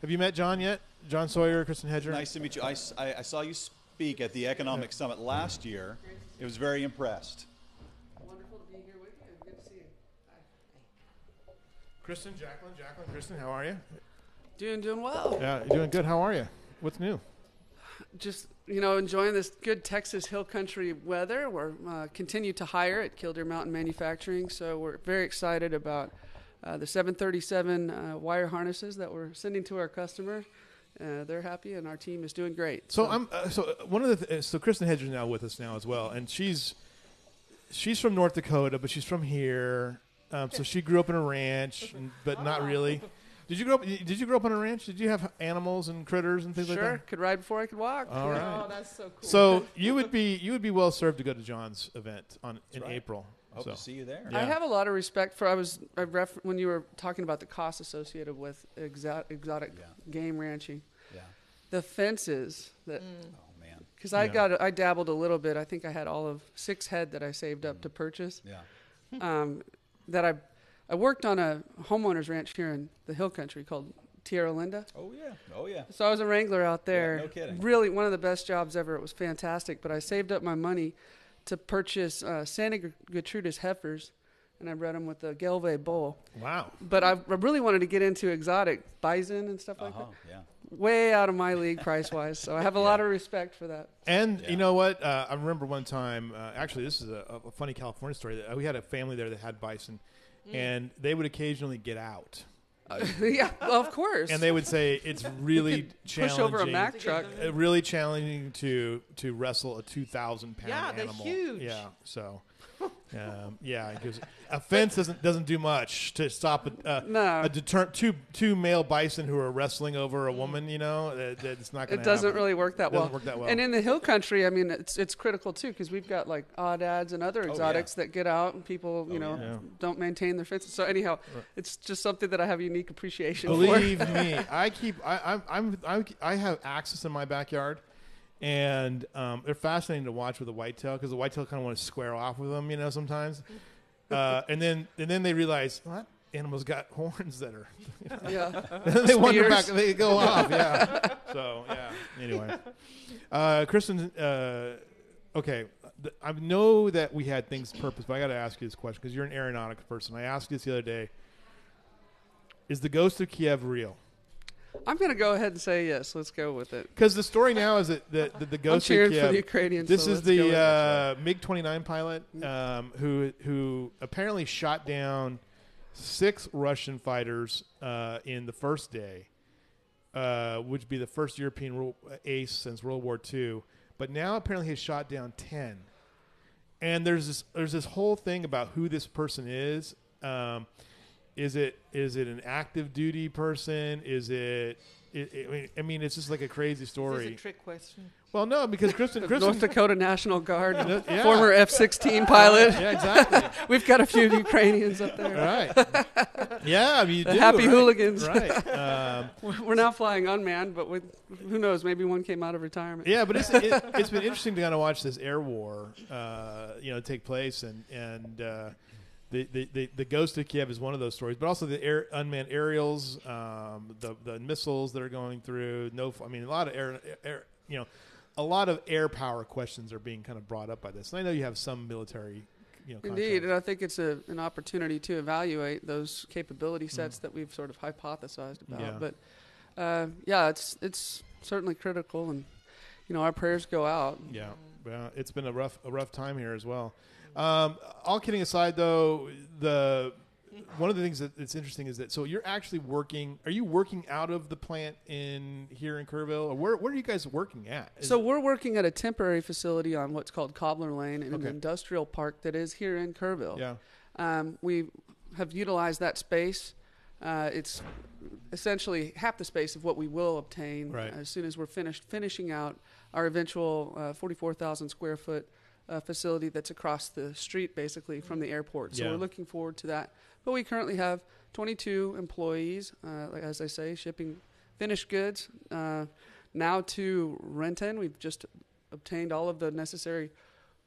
Have you met John yet? John Sawyer, Kristin Hedger. Nice to meet you. I saw you speak at the Economic Summit last year. I was very impressed. Wonderful to be here with you. Good to see you. Kristin, Jacqueline, Jacqueline, Kristin, how are you? Doing doing well. Yeah, you're doing good. How are you? What's new? Just you know, enjoying this good Texas hill country weather. We're uh, continue to hire at Killdeer Mountain Manufacturing, so we're very excited about uh, the 737 uh, wire harnesses that we're sending to our customer. Uh, they're happy, and our team is doing great. So I'm uh, so uh, one of the th- so Kristin Hedger's now with us now as well, and she's she's from North Dakota, but she's from here. Um, so she grew up in a ranch, and, but not really. Did you grow up? Did you grow up on a ranch? Did you have animals and critters and things sure like that? Sure, could ride before I could walk. All right. Oh, that's so cool. So (laughs) you would be you would be well served to go to John's event on in right. April. Hope so to see you there. Yeah. I have a lot of respect for. I was I ref, when you were talking about the costs associated with exo- exotic Yeah. game ranching. Yeah. The fences that Mm. Oh man. because I got I dabbled a little bit. I think I had all of six head that I saved up to purchase. Yeah. Um, that I I worked on a homeowners ranch here in the hill country called Tierra Linda. Oh yeah. Oh yeah. So I was a wrangler out there. no kidding. Really one of the best jobs ever. It was fantastic. But I saved up my money to purchase uh, Santa Gertrudis heifers, and I bred them with the Gelbvieh bull. wow. But I, I really wanted to get into exotic bison and stuff like Uh-huh. that. Yeah. Way out of my league price wise. So I have a (laughs) lot of respect for that. And Yeah. you know what? Uh, I remember one time. Uh, actually, this is a, a funny California story. That we had a family there that had bison, and they would occasionally get out, Uh, (laughs) yeah, well, of course. and they would say it's really challenging. (laughs) push over a Mack truck. uh, really challenging to to wrestle a two thousand pound Yeah, they're animal. huge. Yeah, so (laughs) um, yeah, because a fence doesn't doesn't do much to stop a, uh, No. a deter two two male bison who are wrestling over a woman. You know, that, it's not. Gonna It doesn't happen. really work that well. work that well. And in the hill country, I mean, it's it's critical too because we've got like aoudads and other yeah. exotics that get out and people, you Oh, know, yeah. Yeah. don't maintain their fences. So anyhow, it's just something that I have unique appreciation for. Believe me, (laughs) I keep I, I'm I'm I'm I have access in my backyard, and um, they're fascinating to watch with a whitetail because the whitetail kind of want to square off with them, you know, sometimes. (laughs) Uh, and then and then they realize what? Animals got (laughs) horns that are yeah. (laughs) they wonder back Spears. they go off yeah. So yeah anyway. Uh Kristin uh okay i know that we had things purpose but i gotta ask you this question because you're an aeronautics person. I asked you this the other day. Is the ghost of kiev real I'm going to go ahead and say yes. Let's go with it. because the story now is that the, the, the ghost of cheering for the Ukrainians. This so is let's go with the it. uh, MiG twenty nine pilot um, who who apparently shot down six Russian fighters uh, in the first day, uh, which would be the first European ro- ace since World War II. But now apparently has shot down ten, and there's this there's this whole thing about who this person is. Um, is it is it an active duty person? Is it? It, it, I mean- I mean, it's just like a crazy Is this story. a trick question? Well, no, because Kristin, (laughs) Kristin, North Dakota National Guard, Yeah. former F-16 pilot. yeah, exactly. (laughs) We've got a few Ukrainians up there. right. Yeah, I mean, you The do, happy right? hooligans. Right. Um, (laughs) We're now flying unmanned, but with, who knows? Maybe one came out of retirement. yeah, but it's it, it's been interesting to kind of watch this air war, uh, you know, take place, and and uh, the, the the the ghost of Kiev is one of those stories, but also the air unmanned aerials, um, the the missiles that are going through. No, I mean, a lot of air, air you know. A lot of air power questions are being kind of brought up by this, and I know you have some military, you know. Indeed, contracts. and I think it's a, an opportunity to evaluate those capability sets Mm. that we've sort of hypothesized about. Yeah. But uh, yeah, it's it's certainly critical, and you know our prayers go out. Yeah, well, it's been a rough a rough time here as well. Um, all kidding aside, though, the one of the things that, that's interesting is that so you're actually working. Are you working out of the plant in here in Kerrville, or where where are you guys working at? Is- So we're working at a temporary facility on what's called Cobbler Lane in Okay. an industrial park that is here in Kerrville. yeah, Um, we have utilized that space. Uh, it's essentially half the space of what we will obtain Right. as soon as we're finished finishing out our eventual uh, 44,000 square foot uh, facility that's across the street, basically from the airport. So Yeah. we're looking forward to that. But we currently have 22 employees, uh, like- as I say, shipping finished goods. Uh, now to Renton, we've just obtained all of the necessary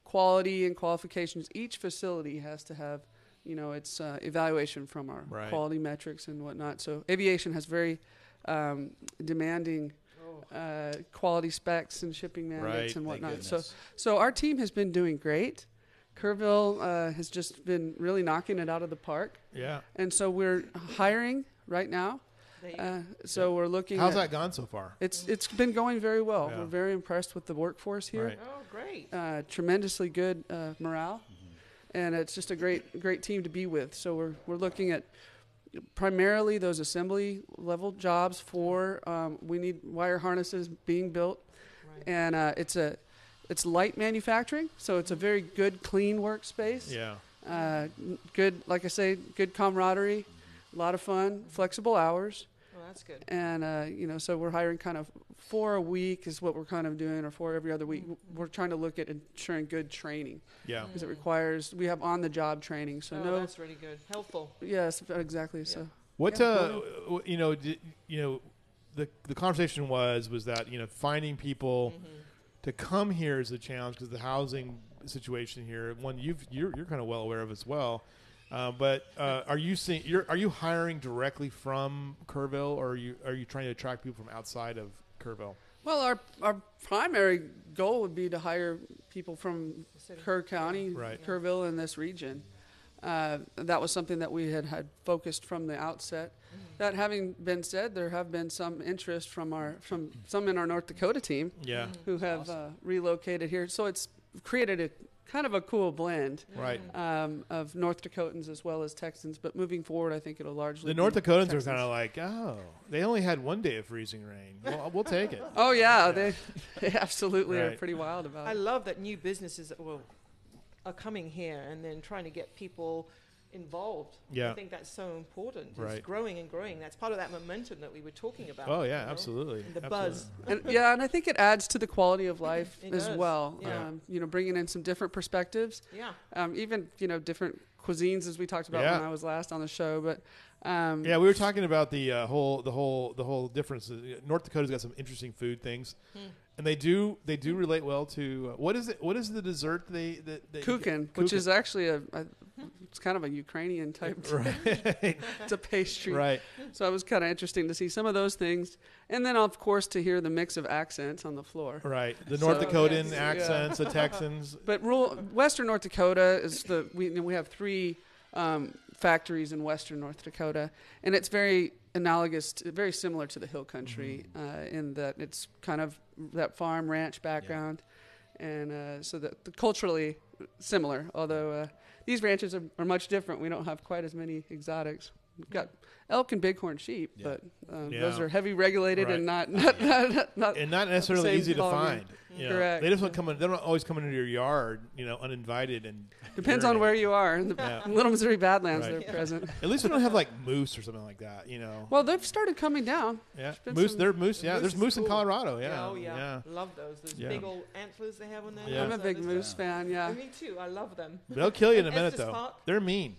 quality and qualifications. Each facility has to have, you know, its uh, evaluation from our Right. quality metrics and whatnot. So aviation has very um, demanding uh, quality specs and shipping mandates Right. and whatnot. So, so our team has been doing great. Kerrville uh, has just been really knocking it out of the park, yeah. and so we're hiring right now. There you go. Uh, so we're looking. How's at, that gone so far? It's it's been going very well. Yeah. We're very impressed with the workforce here. Right. Oh, great. Uh, tremendously good uh, morale, and it's just a great great team to be with. So we're we're looking at primarily those assembly level jobs for um, we need wire harnesses being built, Right. and uh, it's a it's light manufacturing, so it's a very good clean workspace. Yeah. Uh, good, like I say, good camaraderie, a lot of fun, flexible hours, that's good. and uh, you know, so we're hiring kind of four a week is what we're kind of doing, or four every other week. We're trying to look at ensuring good training Yeah. because it requires we have on the job training. So oh, no, that's really good. Helpful. yes, exactly. So What Yeah, uh, w- you know, di- you know, the the conversation was was that you know finding people Mm-hmm. to come here is a challenge because the housing situation here, one you've you're you're kind of well aware of as well. Uh, but uh, are you seeing? You're, are you hiring directly from Kerrville, or are you are you trying to attract people from outside of Kerrville? well, our our primary goal would be to hire people from The. Kerr County, Right. Kerrville, in this region. Uh, that was something that we had had focused from the outset. That having been said, there have been some interest from our from some in our North Dakota team Yeah, who have uh, relocated here. So it's created a kind of a cool blend right. um, of North Dakotans as well as Texans. But moving forward, I think it'll largely The North be Dakotans are Texans. kind of like, oh, they only had one day of freezing rain. Well, we'll take it. Oh yeah, Yeah. They, (laughs) they absolutely are pretty wild about I it. I love that new businesses well, are coming here and then trying to get people involved. Yeah. I think that's so important. It's Right. growing and growing. That's part of that momentum that we were talking about. Oh yeah, you know? absolutely. And the Absolutely. buzz. And, yeah, and I think it adds to the quality of life It as does, well. yeah. Um, you know, bringing in some different perspectives, Yeah. um, even you know different cuisines as we talked about Yeah. when I was last on the show. But um, Yeah, we were talking about the uh, whole, the whole, the whole difference. North Dakota's got some interesting food things, Hmm. and they do they do relate well to uh, what is it? What is the dessert they that they kuchen, which is actually a, a it's kind of a Ukrainian type. (laughs) right, (laughs) it's a pastry. right. So it was kind of interesting to see some of those things, and then of course to hear the mix of accents on the floor. Right. The North So- Dakotan Yes. Yeah. accents, the Texans. (laughs) But rural Western North Dakota is the we we have three um, factories in Western North Dakota, and it's very analogous, to, very similar to the Hill Country uh, in that it's kind of that farm ranch background, and uh, so that the culturally similar. Although uh, these ranches are, are much different, we don't have quite as many exotics. We've got elk and bighorn sheep, Yeah. but um, Yeah. those are heavy regulated Right. and not not, not, not and not necessarily same easy to find. You know, Correct. They just don't come in. They don't always come into your yard, you know, uninvited and. depends on dirty. where you are. In the Yeah. (laughs) Little Missouri Badlands, Right. they're present. At least we don't have like moose or something like that. You know. Well, they've started coming down. yeah. been Moose. some- There moose. Yeah. Moose There's is moose in. Colorado. Yeah. oh yeah. love those. Those Yeah. big old antlers they have on there. Yeah. I'm a big there's- moose fan. Yeah. Me too. I love them. They'll kill you in a minute though. They're mean.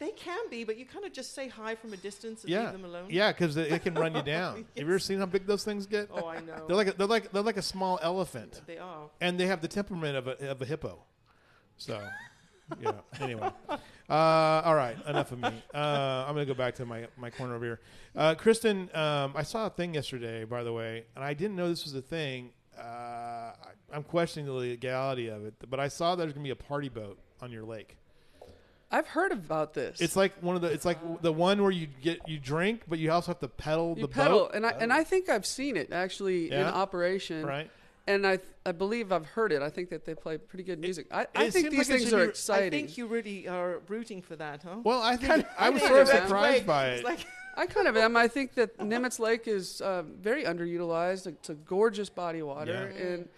They can be, but you kind of just say hi from a distance and Yeah. leave them alone. Yeah, because they, they can run you (laughs) down. Have you ever seen how big those things get? Oh, I know. They're like a, they're like they're like a small elephant, they are. and they have the temperament of a of a hippo. So, (laughs) yeah. Anyway, uh, all right. Enough of me. Uh, I'm gonna go back to my my corner over here. Uh, Kristin, um, I saw a thing yesterday, by the way, and I didn't know this was a thing. Uh, I- I'm questioning the legality of it, but I saw there's gonna be a party boat on your lake. I've heard about this. It's like one of the. It's like the one where you get you drink, but you also have to pedal you the pedal, boat, and I and I think I've seen it actually in operation, right? and I I believe I've heard it. I think that they play pretty good music. I, I it think these like things are be- exciting. I think you really are rooting for that, huh? Well, I think I was sort of surprised by it. like I kind of am. I think that Nimitz Lake is uh, very underutilized. It's a gorgeous body of water, Yeah. and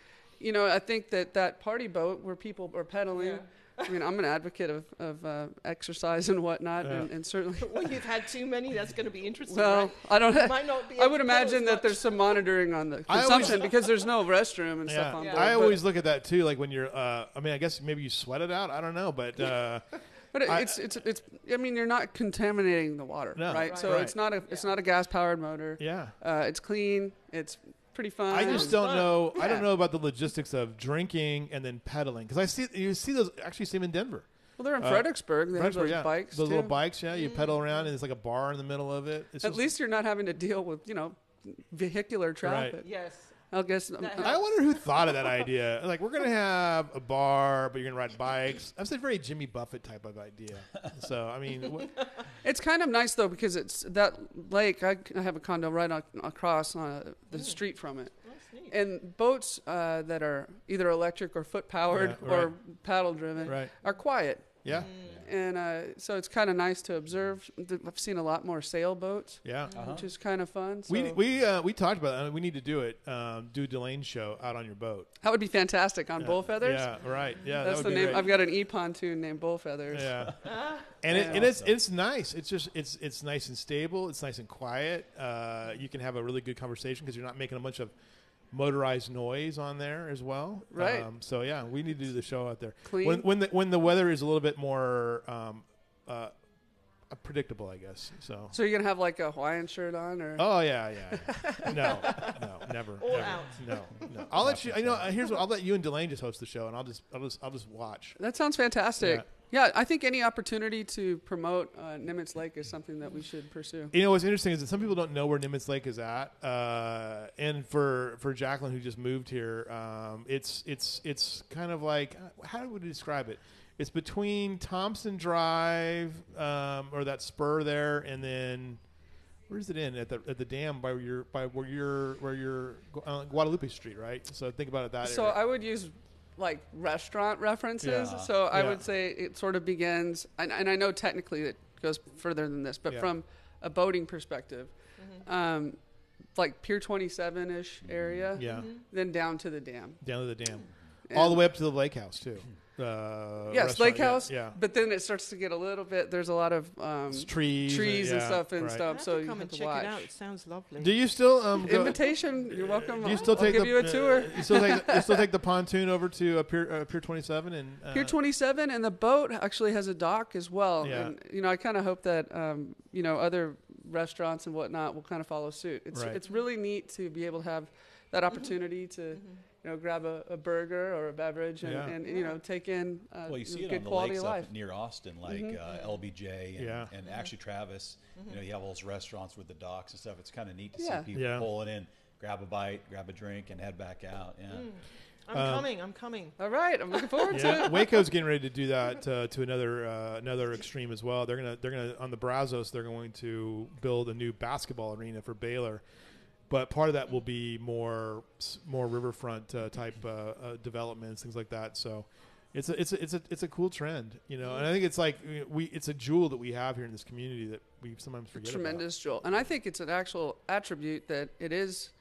you know I think that that party boat where people are pedaling. Yeah. I mean, I'm an advocate of, of uh, exercise and whatnot, and, Yeah. and certainly. (laughs) when you've had too many, that's going to be interesting. Well, right? I don't. Might (laughs) not be I would imagine that much. there's some monitoring on the (laughs) I always- consumption because there's no restroom and Yeah. stuff on Yeah. board. I but- always look at that too. Like when you're, uh, I mean, I guess maybe you sweat it out. I don't know, but uh, But it, I- it's it's it's. I mean, you're not contaminating the water, No. right? Right. So Right. it's not a it's not a gas powered motor. yeah. Uh, it's clean. It's pretty fun. I just don't fun. know. I don't know about the logistics of drinking and then pedaling because I see you see those actually see them in Denver. Well, they're in uh, Fredericksburg. They have Fredericksburg, those yeah, bikes those too. little bikes. Yeah, you pedal around and there's like a bar in the middle of it. It's At just- least you're not having to deal with you know vehicular traffic. Yes. I guess. That I wonder who thought of that idea. Like we're gonna have a bar, but you're gonna ride bikes. That's a very Jimmy Buffett type of idea. So I mean, what, It's kind of nice though because it's that lake. I, I have a condo right ac- across uh, the Mm. street from it, and boats uh, that are either electric or foot powered Yeah, or paddle driven right? are quiet. Yeah, and uh, so it's kind of nice to observe. Th- I've seen a lot more sailboats, yeah. Uh-huh. which is kind of fun. So We we uh, we talked about that. We need to do it. Um, do Delane show out on your boat. that would be fantastic on Yeah. bull. Yeah, right. Yeah, That's that the would be name. great. I've got an e pontoon named Bullfeathers. Yeah, Ah, (laughs) and it, Yeah. and it's it's nice. It's just it's it's nice and stable. It's nice and quiet. Uh, you can have a really good conversation because you're not making a bunch of motorized noise on there as well. Right. Um, so yeah, we need to do the show out there Clean. when when the when the weather is a little bit more um, uh, predictable, I guess. So. So you're gonna have like a Hawaiian shirt on, or Oh yeah, yeah. yeah. (laughs) No, no, never. All never. out. No, no. I'll let you. You know, here's what I'll let you and Delane just host the show, and I'll just, I'll just, I'll just watch. that sounds fantastic. Yeah. I think any opportunity to promote uh, Nimitz Lake is something that we should pursue. You know what's interesting is that some people don't know where Nimitz Lake is at, uh, and for for Jacqueline who just moved here, um, it's it's it's kind of like how would we describe it? It's between Thompson Drive um, or that spur there, and then where's it in at the at the dam by where you're by where you're where you're uh, Guadalupe Street, right? So think about it that. So area. I would use like restaurant references. Yeah. So I Yeah. would say it sort of begins, and, and I know technically it goes further than this, but Yeah. from a boating perspective, um, like Pier 27 ish area, yeah, then down to the dam. down to the dam, And- all the way up to the lake house too. Uh, Yes, lake house. Yeah, But then it starts to get a little bit. There's a lot of um, trees, trees and yeah, stuff and right. Stuff. So to you come have and to check watch. it out. It sounds lovely. Do you still um, go, Invitation, you're welcome. Do you still I'll take give the, you a tour. You still take you still take the (laughs) pontoon over to uh, Pier uh, Pier Twenty Seven and uh, Pier 27 and the boat actually has a dock as well. Yeah. And you know, I kind of hope that um, you know other restaurants and whatnot will kind of follow suit. It's Right. it's really neat to be able to have that opportunity to you know, grab a, a burger or a beverage and, Yeah. and you know, take in uh, Well, you see it good on the quality lakes life. up near Austin, like Mhm. uh, LBJ and, Yeah. and actually Travis. You know, you have all those restaurants with the docks and stuff. It's kind of neat to Yeah. see people Yeah. pulling in, grab a bite, grab a drink, and head back out. Yeah. I'm Um, coming. I'm coming. All right, I'm looking forward to it. Waco's getting ready to do (laughs) that uh, to another uh, another extreme as well. They're gonna they're gonna on the Brazos. They're going to build a new basketball arena for Baylor, but part of that will be more more riverfront uh, type uh, uh, developments, things like that. So. It's a, it's a, it's a, it's a cool trend, you know, and I think it's like we, it's a jewel that we have here in this community that we sometimes forget Tremendous jewel, and I think it's an actual attribute that it is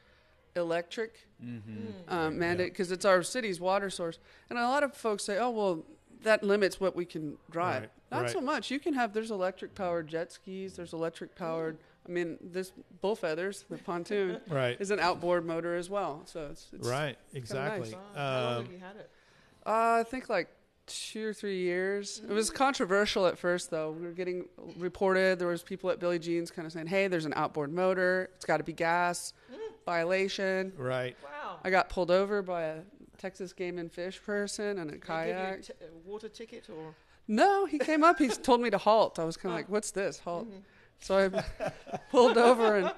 electric Mm-hmm. um, mandate because it's our city's water source. And a lot of folks say, "Oh, well, that limits what we can drive." Right, Not right. so much. You can have there's electric powered jet skis. There's electric powered. I mean, this bull feathers, the pontoon. (laughs) Right, is an outboard motor as well. So it's, it's right, nice. exactly. Wow. How long Um, have you had it? Uh, I think like two or three years. It was controversial at first, though. We were getting reported. There was people at Billy Jean's kind of saying, "Hey, there's an outboard motor. It's got to be gas. Violation." right. Wow. I got pulled over by a Texas Game and Fish person and a They give you kayak. a t- a water ticket or No, he came up. He (laughs) told me to halt. I was kind of like, "What's this? Halt." So I pulled over and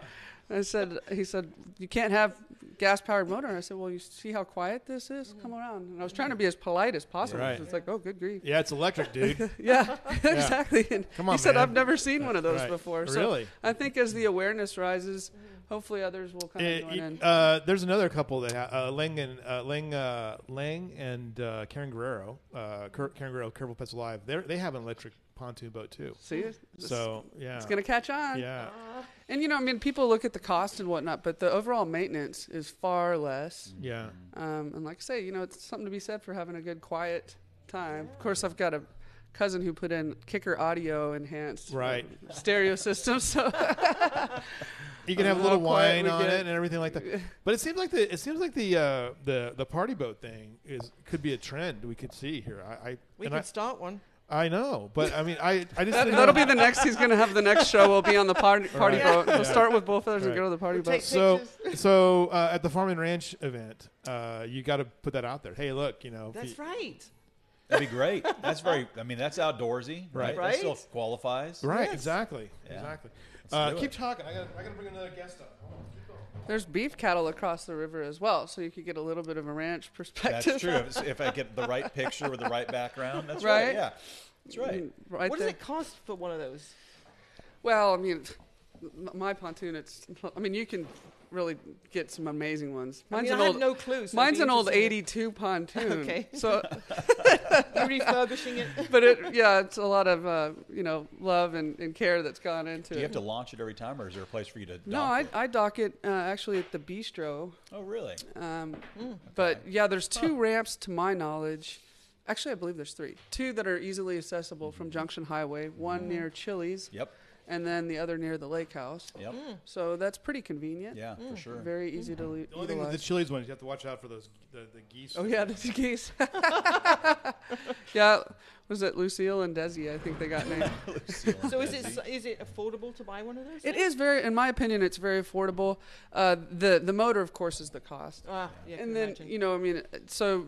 I said, "He said you can't have gas-powered motor." And I said, "Well, you see how quiet this is? Mm-hmm. Come around." And I was trying to be as polite as possible. Right. It's like, "Oh, good grief." Yeah, it's electric, dude. (laughs) (laughs) Yeah, exactly. And Come he said, man. "I've never seen one of those Right. before." So Really? I think as the awareness rises, mm-hmm. Hopefully others will kind of It- join in. uh, there's another couple that ha- uh, Lang and uh, Lang uh, Lang and uh, Karen Guerrero, uh, Ker- Karen Guerrero, Kerrville Pets Alive. They they have an electric pontoon boat too. See, it's, So yeah, it's gonna catch on. yeah, And you know, I mean, people look at the cost and whatnot, but the overall maintenance is far less. yeah. Um, and like I say, you know, it's something to be said for having a good quiet time. Of course, I've got a cousin who put in kicker audio enhanced Right. stereo system, so (laughs) You can have a little wine on get. it and everything like that. (laughs) But it seems like the it seems like the uh, the the party boat thing is could be a trend we could see here. I I, we could I, start one. I know, but I mean I I just that, didn't that'll know. be the next. He's gonna have the next show. Will be on the party (laughs) party Right. boat. We'll Yeah. start with bullfeathers and Right. go to the party We'll boat. take so pictures. so uh, at the farm and ranch event, uh, you got to put that out there. Hey, look, you know, That's you- right. That'd be great. That's very. I mean, that's outdoorsy, Right. right? That still qualifies. right, Yes. exactly, Yeah. exactly. Uh, keep it. talking. I got I got to bring another guest up. Hold on, keep going. There's beef cattle across the river as well, so you could get a little bit of a ranch perspective. That's true. (laughs) If, if I get the right picture with the right background, that's Right. right. Yeah, that's right. Mm, Right what does there. it cost for one of those? Well, I mean, my pontoon. It's. I mean, you can really get some amazing ones. I Mine's mean, an I old. had no clue. so mine's an old '82 pontoon. (laughs) Okay. So, (laughs) You're refurbishing it. (laughs) but it, yeah, it's a lot of uh, you know love and, and care that's gone into Do you it. have to launch it every time, or is there a place for you to? no, dock I, it? I dock it uh, actually at the bistro. Oh, really? Um, Mm. But yeah, there's two ramps to my knowledge. Actually, I believe there's three. Two that are easily accessible from Junction Highway. One near Chili's, Yep. And then the other near the lake house. Yep. So that's pretty convenient. Yeah, for sure. Very easy to le- The only thing with the utilize. Chili's ones, you have to watch out for those the, the geese. Oh yeah, (laughs) the geese. (laughs) yeah, was it Lucille and Desi? I think they got named. (laughs) So is it is it affordable to buy one of those? it things? is very, in my opinion, it's very affordable. Uh, the the motor, of course, is the cost. Ah, yeah. and then you know, I mean, so y-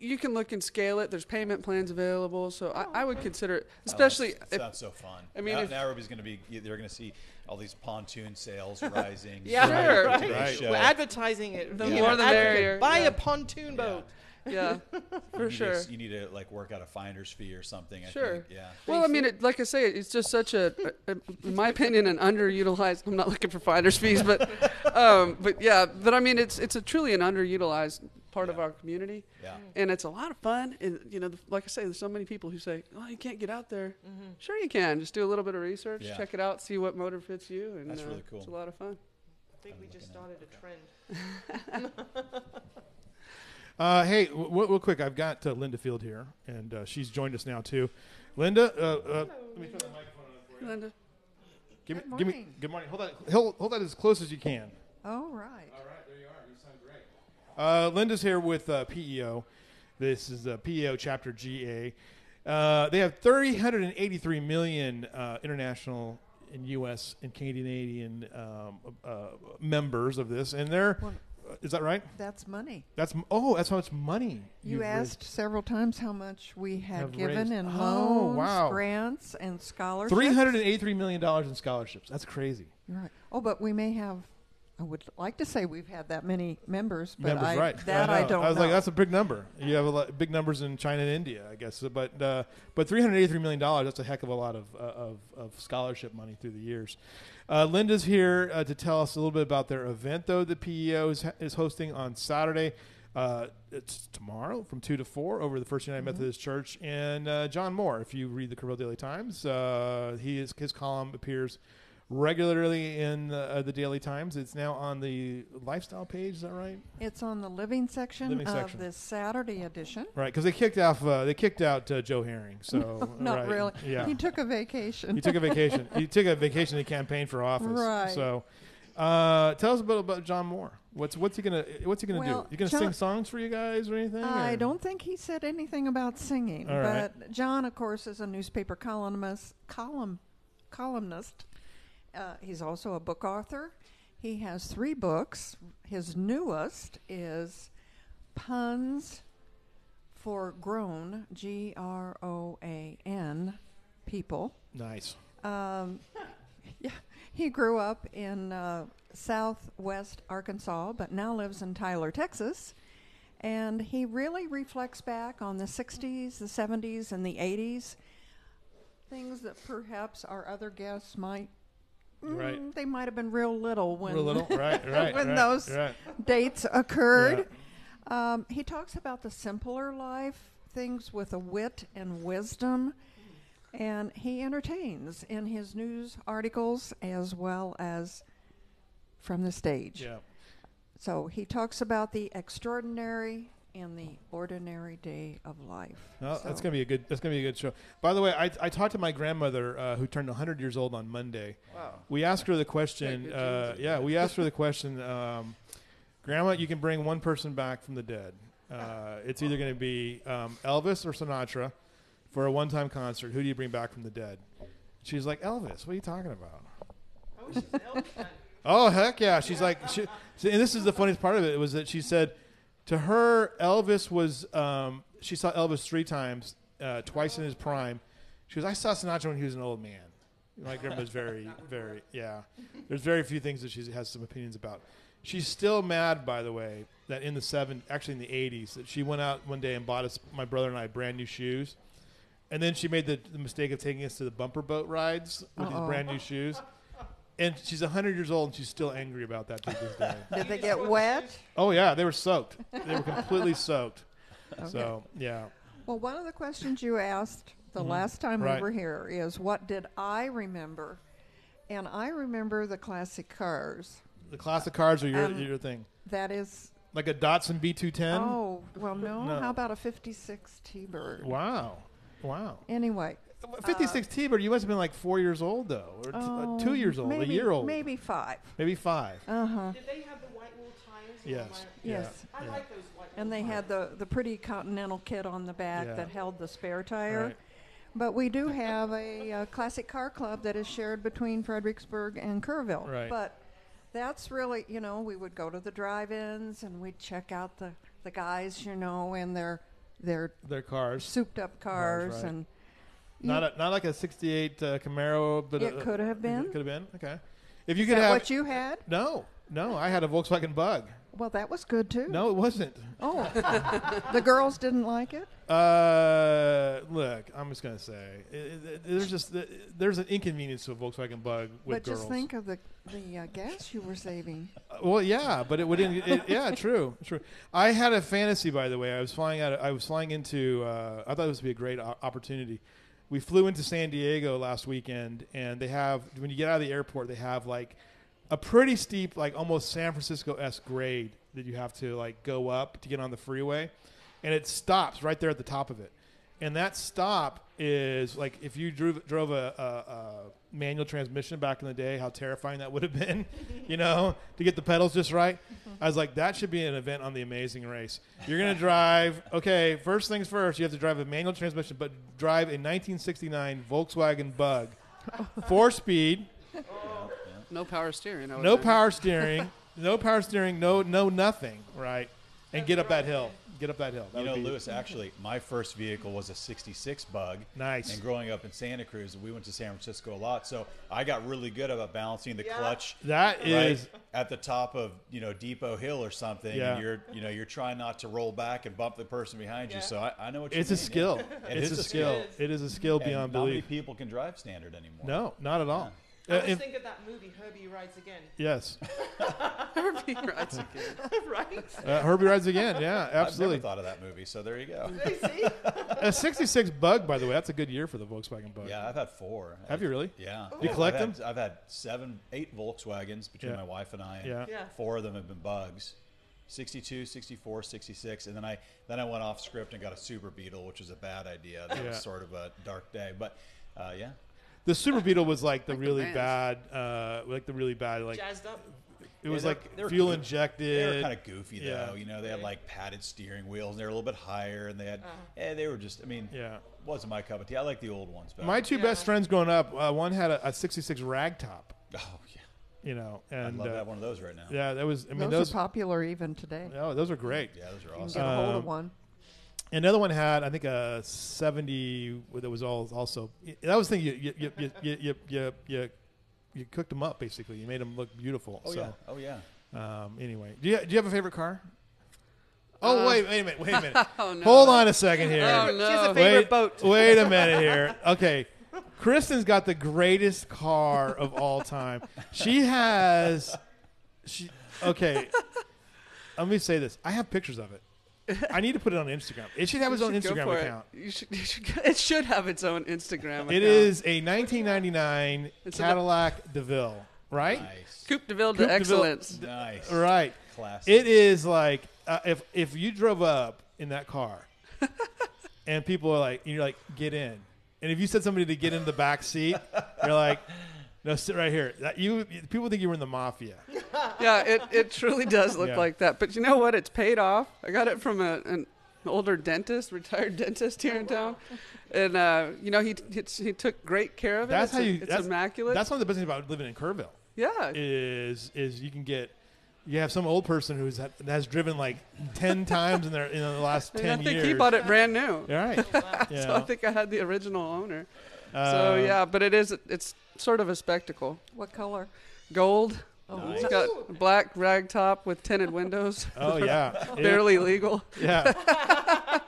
you can look and scale it. There's payment plans available, so I, I would consider it, especially Oh, that sounds so fun. I mean, now, if- now everybody's going to be. They're going to see all these pontoon sales (laughs) rising. Yeah, Sure. right. Right. We're advertising it. The You more know, the merrier, Buy yeah. a pontoon boat. yeah, (laughs) You for need sure. To, you need to like work out a finder's fee or something. I Sure. Think. Yeah. Well, I mean, it, like I say, it's just such a, a, a- in my opinion, an underutilized. I'm not looking for finders fees, but, (laughs) um, but yeah, but I mean, it's it's a truly an underutilized part of our community, Yeah. and it's a lot of fun. And you know, the, like I say, there's so many people who say, "Oh, you can't get out there." Sure, you can. Just do a little bit of research, Yeah. check it out, see what motor fits you, and That's uh, really cool. It's a lot of fun. I think we just started a trend. (laughs) (laughs) Uh, hey, w- w- real quick, I've got uh, Linda Field here, and uh, she's joined us now too. Linda, uh, uh, let me turn the microphone on for you. Linda, Give me, Good give me, morning. good morning. Hold that, hold, hold that as close as you can. All right. All right, there you are. You sound great. Uh, Linda's here with uh, PEO. This is uh, PEO Chapter GA. Uh, they have 383 million uh, international and U.S. and Canadian um, uh, members of this, and they're Is that right? That's money. That's oh, that's how much money You you've asked several times how much we had Have given raised. in Oh, loans, wow. grants, and scholarships. Three hundred and eighty-three million dollars in scholarships. That's crazy. Right. Oh, but we may have. I would like to say we've had that many members, but Members, I, right? that I, I, don't I was know. like, that's a big number. You have a lot, big numbers in China and India, I guess. But uh, but three hundred eighty-three million dollars. That's a heck of a lot of uh, of, of scholarship money through the years. Uh, Linda's here uh, to tell us a little bit about their event, though. The PEO is, is hosting on Saturday. Uh, it's tomorrow from two to four over the First United Mm-hmm. Methodist Church. And uh, John Moore, if you read the Kerrville Daily Times, uh, he is, his column appears regularly in uh, the Daily Times. It's now on the lifestyle page. Is that right? it's on the living section Living of section. this Saturday edition. Right, because they kicked off. Uh, they kicked out uh, Joe Herring. So (laughs) Not right, really. Yeah, He took a vacation. he took a vacation. he took a vacation to campaign for office. Right. So, uh, tell us a bit about John Moore. What's what's he gonna What's he gonna Well, do? You gonna John- sing songs for you guys or anything? I or- don't think he said anything about singing, All right. but John, of course, is a newspaper columnist. Column, columnist. Uh, he's also a book author. He has three books. His newest is Puns for Grown, G R O A N, people. Nice. Um, (laughs) yeah, he grew up in uh, southwest Arkansas, but now lives in Tyler, Texas. And he really reflects back on the 60s, the 70s, and the 80s. Things that perhaps our other guests might. Mm, Right. They might have been real little when Real little. (laughs) Right. Right. when those dates occurred. Um, he talks about the simpler life, things with a wit and wisdom, and he entertains in his news articles as well as from the stage. Yeah. So he talks about the extraordinary and the ordinary day of life. No, that's gonna be a good. That's gonna be a good show. By the way, I, I talked to my grandmother uh, who turned 100 years old on Monday. Wow. We asked her the question. good Uh, yeah, we asked her the question. Um, Grandma, you can bring one person back from the dead. Uh, (laughs) it's either going to be um, Elvis or Sinatra for a one-time concert. Who do you bring back from the dead? She's like Elvis. What are you talking about? Oh (laughs) heck yeah! She's like, she, and this is the funniest part of it was that she said to her Elvis was um, she saw Elvis three times, uh, twice in his prime. She goes, I saw Sinatra when he was an old man. My grandma's very, (laughs) very yeah. There's very few things that she has some opinions about. She's still mad, by the way, that in the seven, actually in the '80s, that she went out one day and bought us, my brother and I, brand new shoes, and then she made the, the mistake of taking us to the bumper boat rides with these Uh-oh. brand new shoes. And she's 100 years old and she's still angry about that to this day. (laughs) Did they get wet? Oh, yeah, they were soaked. They were completely soaked. So, yeah. Well, one of the questions you asked the last time Mm-hmm. Right. we were here is what did I remember? And I remember the classic cars. The classic cars are your, Um, your thing. That is Like a Datsun B210? Oh, well, no. No. How about a 56 T-Bird? Wow. Wow. Anyway. 56 T-Bird, you must have been like four years old, though. Or t- uh, oh, two years old, maybe, a year old. Maybe five. Maybe five. Uh-huh. Did they have the white wool tires? Yes. Yeah. Yes. I Yeah. like those white And wool they had the, the pretty Continental kit on the back Yeah. that held the spare tire. Right. But we do have a, uh classic car club that is shared between Fredericksburg and Kerrville. Right. But that's really, you know, we would go to the drive-ins and we'd check out the, the guys, you know, in their their Their cars. souped-up cars right. and Not a, not like a 68 uh, Camaro, but It a- could have been. Could have been. Okay. If you is could that have what you had? No. No, I had a Volkswagen Bug. Well, that was good too. No, it wasn't. Oh, (laughs) the girls didn't like it. Uh, look, I'm just gonna say i i there's just there's an inconvenience to a Volkswagen Bug with but girls. just think of the the uh, gas you were saving. Uh, well, yeah, but it would. not it, yeah, true, true. I had a fantasy, by the way. I was flying out. I was flying into. Uh, I thought this would be a great o- opportunity. We flew into San Diego last weekend, and they have when you get out of the airport, they have like a pretty steep, like almost San Francisco s grade that you have to like go up to get on the freeway, and it stops right there at the top of it. And that stop is like if you drove drove a, a, a manual transmission back in the day, how terrifying that would have been, (laughs) you know, to get the pedals just right. Mm-hmm. I was like, that should be an event on the Amazing Race. You're gonna drive. (laughs) Okay, first things first, you have to drive a manual transmission, but drive a 1969 Volkswagen Bug, (laughs) four speed, No power steering. I no imagine. power steering. no power steering, no no nothing, right? And get up that hill. Get up that hill. That You know, be- Louis, actually, my first vehicle was a 66 Bug. Nice. And growing up in Santa Cruz, we went to San Francisco a lot. So I got really good about balancing the Yeah. clutch That right is at the top of, you know, Depot Hill or something. Yeah. And you're, you know, you're trying not to roll back and bump the person behind Yeah. you. So I, I know what you it's a mean, yeah. skill. It it's is a a skill. skill. It is a skill And beyond not many belief. people can drive standard anymore. No, not at all. I Uh, always if- think of that movie, Herbie Rides Again. yes, (laughs) Herbie rides again. (laughs) right? uh, Herbie rides again. Yeah, I've absolutely. never thought of that movie. So there you go. Hey, see? (laughs) A '66 Bug, by the way, that's a good year for the Volkswagen Bug. Yeah, I've had four. Have you really? Yeah. You collect I've them? Had, I've had seven, eight Volkswagens between Yeah. my wife and I. And Yeah. Yeah. Four of them have been bugs. 62, 64, 66, and then I then I went off script and got a Super Beetle, which was a bad idea. That Yeah. was sort of a dark day, but uh, yeah, The Super Beetle was like the Like really Vans. bad, uh, like the really bad, like Jazzed up. it was Yeah, like they were fuel injected. they were kind of goofy Yeah. though. You know, they had like padded steering wheels, and they were a little bit higher, and they had, Uh-huh. eh, they were just. I mean, Yeah. wasn't my cup of tea. I like the old ones, but My two Yeah. best friends growing up, uh, one had a, a '66 ragtop, oh yeah, you know, I'd and love to uh, have one of those right now. yeah, that was. I mean, those, those. are popular even today. oh, those are great. Yeah, those are awesome. You can awesome. get a hold Um, of one. Another one had, I think, a '70 that was all also. That was the thing. You you you you you you, you, you, you cooked them up basically. You made them look beautiful. oh so, yeah, oh yeah. Um, anyway, do you do you have a favorite car? Oh Uh, wait, wait a minute, wait a minute. (laughs) Oh, no. Hold on a second here. Oh, no. She has a favorite wait, boat. wait a minute (laughs) here. Okay, Kristin's got the greatest car of all time. She has. She okay. Let me say this. I have pictures of it. I need to put it on Instagram. It should have its You own Instagram for it. account. You should, you should, it should have its own Instagram account. It is a 1999 It's a- Cadillac DeVille, right? Nice, Coupe de Ville Coupe de de Ville- Excellence. nice, Right. classic. It is like uh, if if you drove up in that car, (laughs) and people are like, you're like, get in, and if you said somebody to get in the back seat, you're like, no, sit right here. That you people think you were in the mafia. (laughs) yeah, it, it truly does look Yeah. like that. But you know what? It's paid off. I got it from a, an older dentist, retired (laughs) dentist here in town, and uh, you know he he took great care of it. That's it's how you. It's that's, immaculate. That's one of the best things about living in Kerrville yeah. is is you can get. You have some old person who's has driven like ten (laughs) times in their in the last And ten I think years. he bought it brand new. All right. Yeah. So I think I had the original owner. So Uh, yeah, but it is it's sort of a spectacle. What color? Gold. Oh, Nice. It's got a black rag top with tinted windows. (laughs) Oh yeah. (laughs) It- Barely legal. Yeah.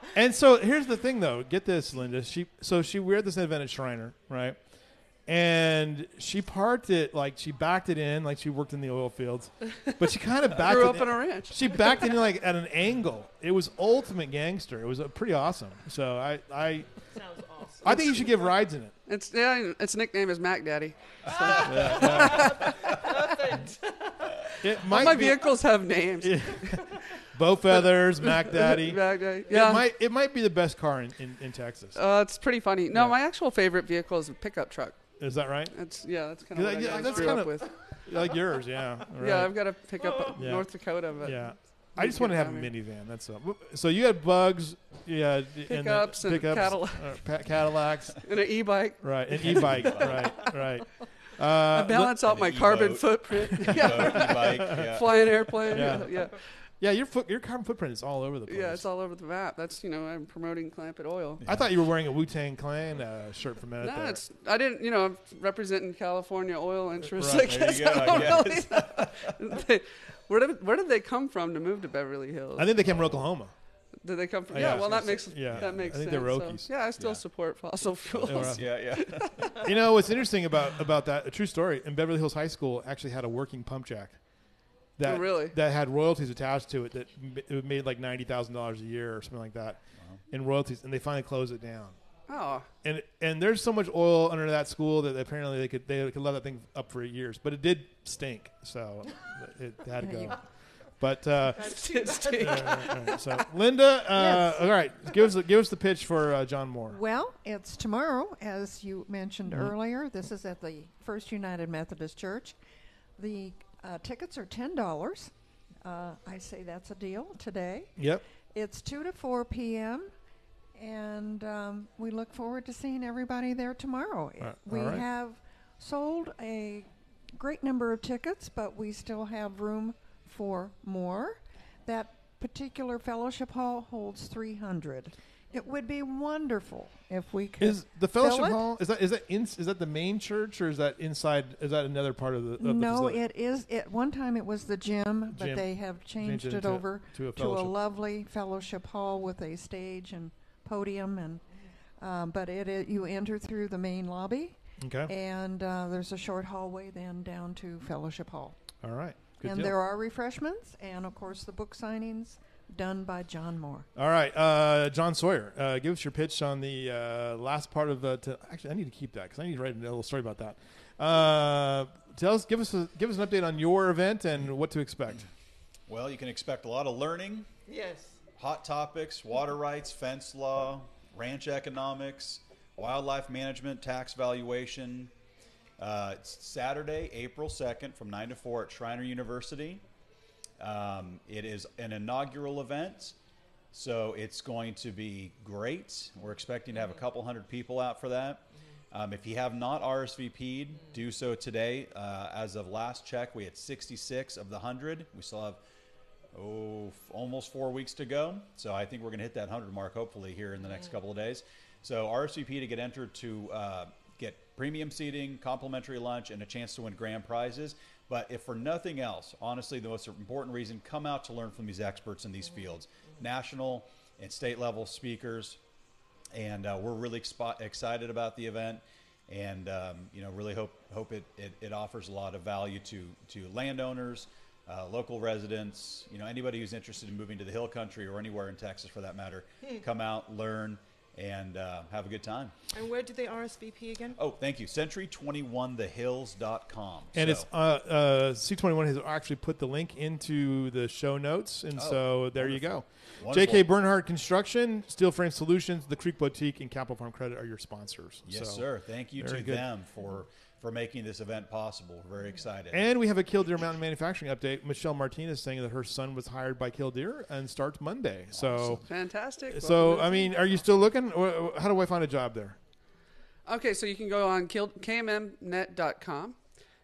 (laughs) and so here's the thing, though. Get this, Linda. She so she we were at this event at Schreiner, right? And she parked it like she backed it in like she worked in the oil fields, but she kind of backed Grew it. up on a ranch. she backed it in like at an angle. It was ultimate gangster. It was uh, pretty awesome. So I I Sounds awesome. I think you should give rides in it. It's yeah. Its nickname is Mac Daddy. (laughs) It All might my be vehicles have names. Bow Feathers, Mac (laughs) Daddy. Mac Daddy. Yeah. It might it might be the best car in, in, in Texas. uh, it's pretty funny. No, Yeah. my actual favorite vehicle is a pickup truck. Is that right? It's yeah, that's kind of Yeah, what yeah, I that's grew kinda- up with. Like yours, yeah. Right. Yeah, I've got a pickup Yeah. North Dakota, but Yeah. I just to want to have a down minivan. That's all. So you had bugs, yeah, Pickups and Cadillac. uh, pa- Cadillacs, (laughs) and an e-bike. right? An e-bike, (laughs) right? Right. Uh, I balance out my carbon e-boat. footprint. (laughs) E-boat, e-bike, yeah. Flying airplane. Yeah. Yeah. yeah. yeah, your foot, your carbon footprint is all over the place. Yeah, it's all over the map. That's you know I'm promoting Clampett Oil. I thought you were wearing a Wu Tang Clan uh, shirt for a minute No, there. it's I didn't you know I'm representing California oil interests. Right, I there guess you go, I I don't guess. really know. They- where did where did they come from to move to Beverly Hills? I think they came from Oklahoma. Did they come from? Oh, Yeah, yeah. well that makes Yeah, that makes I think sense. they're so- yeah, I still Yeah. support fossil (laughs) fuels. Yeah, yeah. (laughs) You know what's interesting about about that? A true story. In Beverly Hills High School, actually had a working pump jack. That, Oh, really? That had royalties attached to it. That m- it made like ninety thousand dollars a year or something like that in royalties, and they finally closed it down. Oh, And and there's so much oil under that school that apparently they could they could let that thing up for years, but it did stink, so (laughs) it had to go. But uh, it's too- all right, all right. so Linda, uh, Yes. all right, give us the- give us the pitch for uh, John Moore. Well, it's tomorrow, as you mentioned Mhm. earlier. This is at the First United Methodist Church. The uh, tickets are ten dollars. Uh, I say that's a deal today. Yep. It's two to four p.m. and um, we look forward to seeing everybody there tomorrow. Right, we right. have sold a great number of tickets, but we still have room for more. That particular fellowship hall holds 300. It would be wonderful if we could. Is the fellowship it? hall is that is that in, is that the main church or is that inside? Is that another part of the? Of no, facility? it is. At one time, it was the gym, but Gym. they have changed it it, into- over to a to a lovely fellowship hall with a stage and podium, and um, but it, it you enter through the main lobby, Okay. and uh, there's a short hallway then down to fellowship hall. All right. Good and deal. there are refreshments, and of course the book signings done by John Moore. All right, uh, John Sawyer, uh, give us your pitch on the uh, last part of the. To, actually, I need to keep that because I need to write a little story about that. Uh, tell us, give us, a, give us an update on your event and what to expect. Well, you can expect a lot of learning, Yes. Hot topics, water rights, fence law, ranch economics, wildlife management, tax valuation. Uh, it's Saturday, April 2nd from 9 to 4 at Schreiner University. Um, it is an inaugural event, so it's going to be great. We're expecting to have a couple hundred people out for that. Um, if you have not RSVP'd, do so today. Uh, as of last check, we had 66 of the 100. We still have oh, almost four weeks to go. So I think we're going to hit that 100 mark hopefully here in the next couple of days. So RSVP to get entered to uh, get premium seating, complimentary lunch, and a chance to win grand prizes. But if for nothing else, honestly, the most important reason, come out to learn from these experts in these fields, national and state level speakers, and uh, we're really expo- excited about the event and um, you know really hope hope it, it, it offers a lot of value to to landowners uh, local residents you know anybody who's interested in moving to the hill country or anywhere in texas for that matter come out learn and uh, have a good time And where did they RSVP again? oh thank you century21thehills.com And So- it's uh, uh, C21 has actually put the link into the show notes, and Oh, so there you go. wonderful. J.K. Bernhardt Construction, Steel Frame Solutions, The Creek Boutique, and Capital Farm Credit are your sponsors. yes So- sir thank you to good. them for for making this event possible we're very excited And we have a Killdeer Mountain Manufacturing update. Michelle Martinez saying that her son was hired by Killdeer and starts Monday. So, Fantastic. so I mean, are you still looking? How do I find a job there? Okay, so you can go on kill- kmmnet.com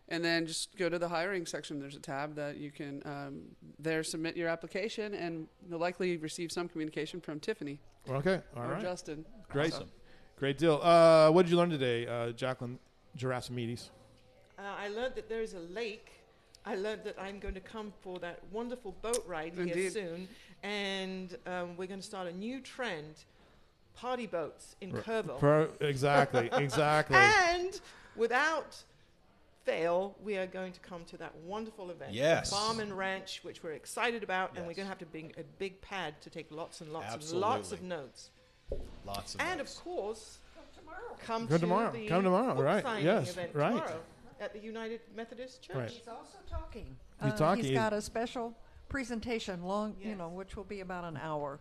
and then just go to the hiring section. There's a tab that you can um, there submit your application, and you'll likely receive some communication from Tiffany Okay, all or right, Justin. great, Awesome. great deal. Uh, what did you learn today, uh, Jacqueline Gerasimides? Uh, I learned that there is a lake. I learned that I'm going to come for that wonderful boat ride here soon, and um, we're going to start a new trend: party boats in Kerrville. Pro- exactly, (laughs) exactly. And without fail, we are going to come to that wonderful event, Yes. Farm and Ranch, which we're excited about, and we're going to have to bring a big pad to take lots and lots and lots of notes. lots of And of those. Course, Come come to tomorrow. the Come tomorrow, book right, signing yes, event right. tomorrow at the United Methodist Church. Right. He's also talking. He's Uh, talking. He's got a special presentation, long, you Yes. know, which will be about an hour.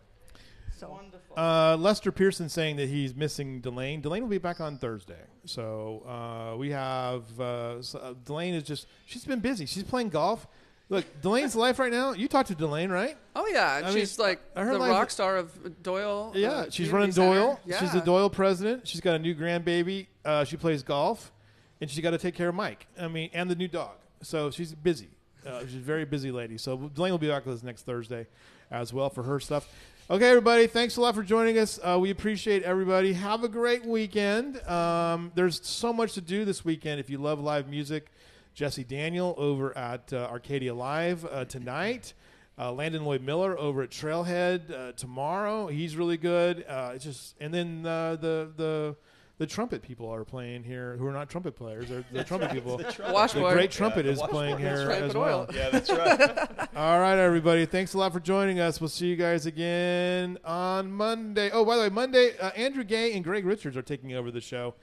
So Wonderful. Uh, Lester Pearson saying that he's missing Delane. Delane will be back on Thursday. So uh, we have uh, s- uh, Delane is just she's been busy. She's playing golf. Look, Delane's life right now. You talked to Delane, right? Oh yeah, and I mean, she's like her the life- rock star of Doyle. Yeah, uh, she's running. Doyle. Yeah. She's the Doyle president. She's got a new grandbaby. Uh, she plays golf, and she's got to take care of Mike. I mean, and the new dog. So she's busy. Uh, she's a very busy lady. So Delane will be back with us next Thursday, as well for her stuff. Okay, everybody. Thanks a lot for joining us. Uh, we appreciate everybody. Have a great weekend. Um, there's so much to do this weekend. If you love live music, Jesse Daniel over at uh, Arcadia Live uh, tonight. Uh, Landon Lloyd Miller over at Trailhead uh, tomorrow. He's really good. Uh, it's just and then uh, the the the trumpet people are playing here who are not trumpet players. They're the trumpet people. The Washboard. great trumpet the is playing here Trumpet as oil. well. yeah that's right (laughs) (laughs) All right, everybody. Thanks a lot for joining us. We'll see you guys again on Monday. Oh, by the way, Monday, uh, Andrew Gay and Greg Richards are taking over the show.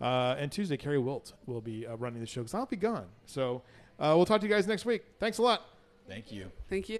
Uh, and Tuesday, Kerry Wilt will be uh, running the show because I'll be gone. So uh, we'll talk to you guys next week. Thanks a lot. thank you Thank you.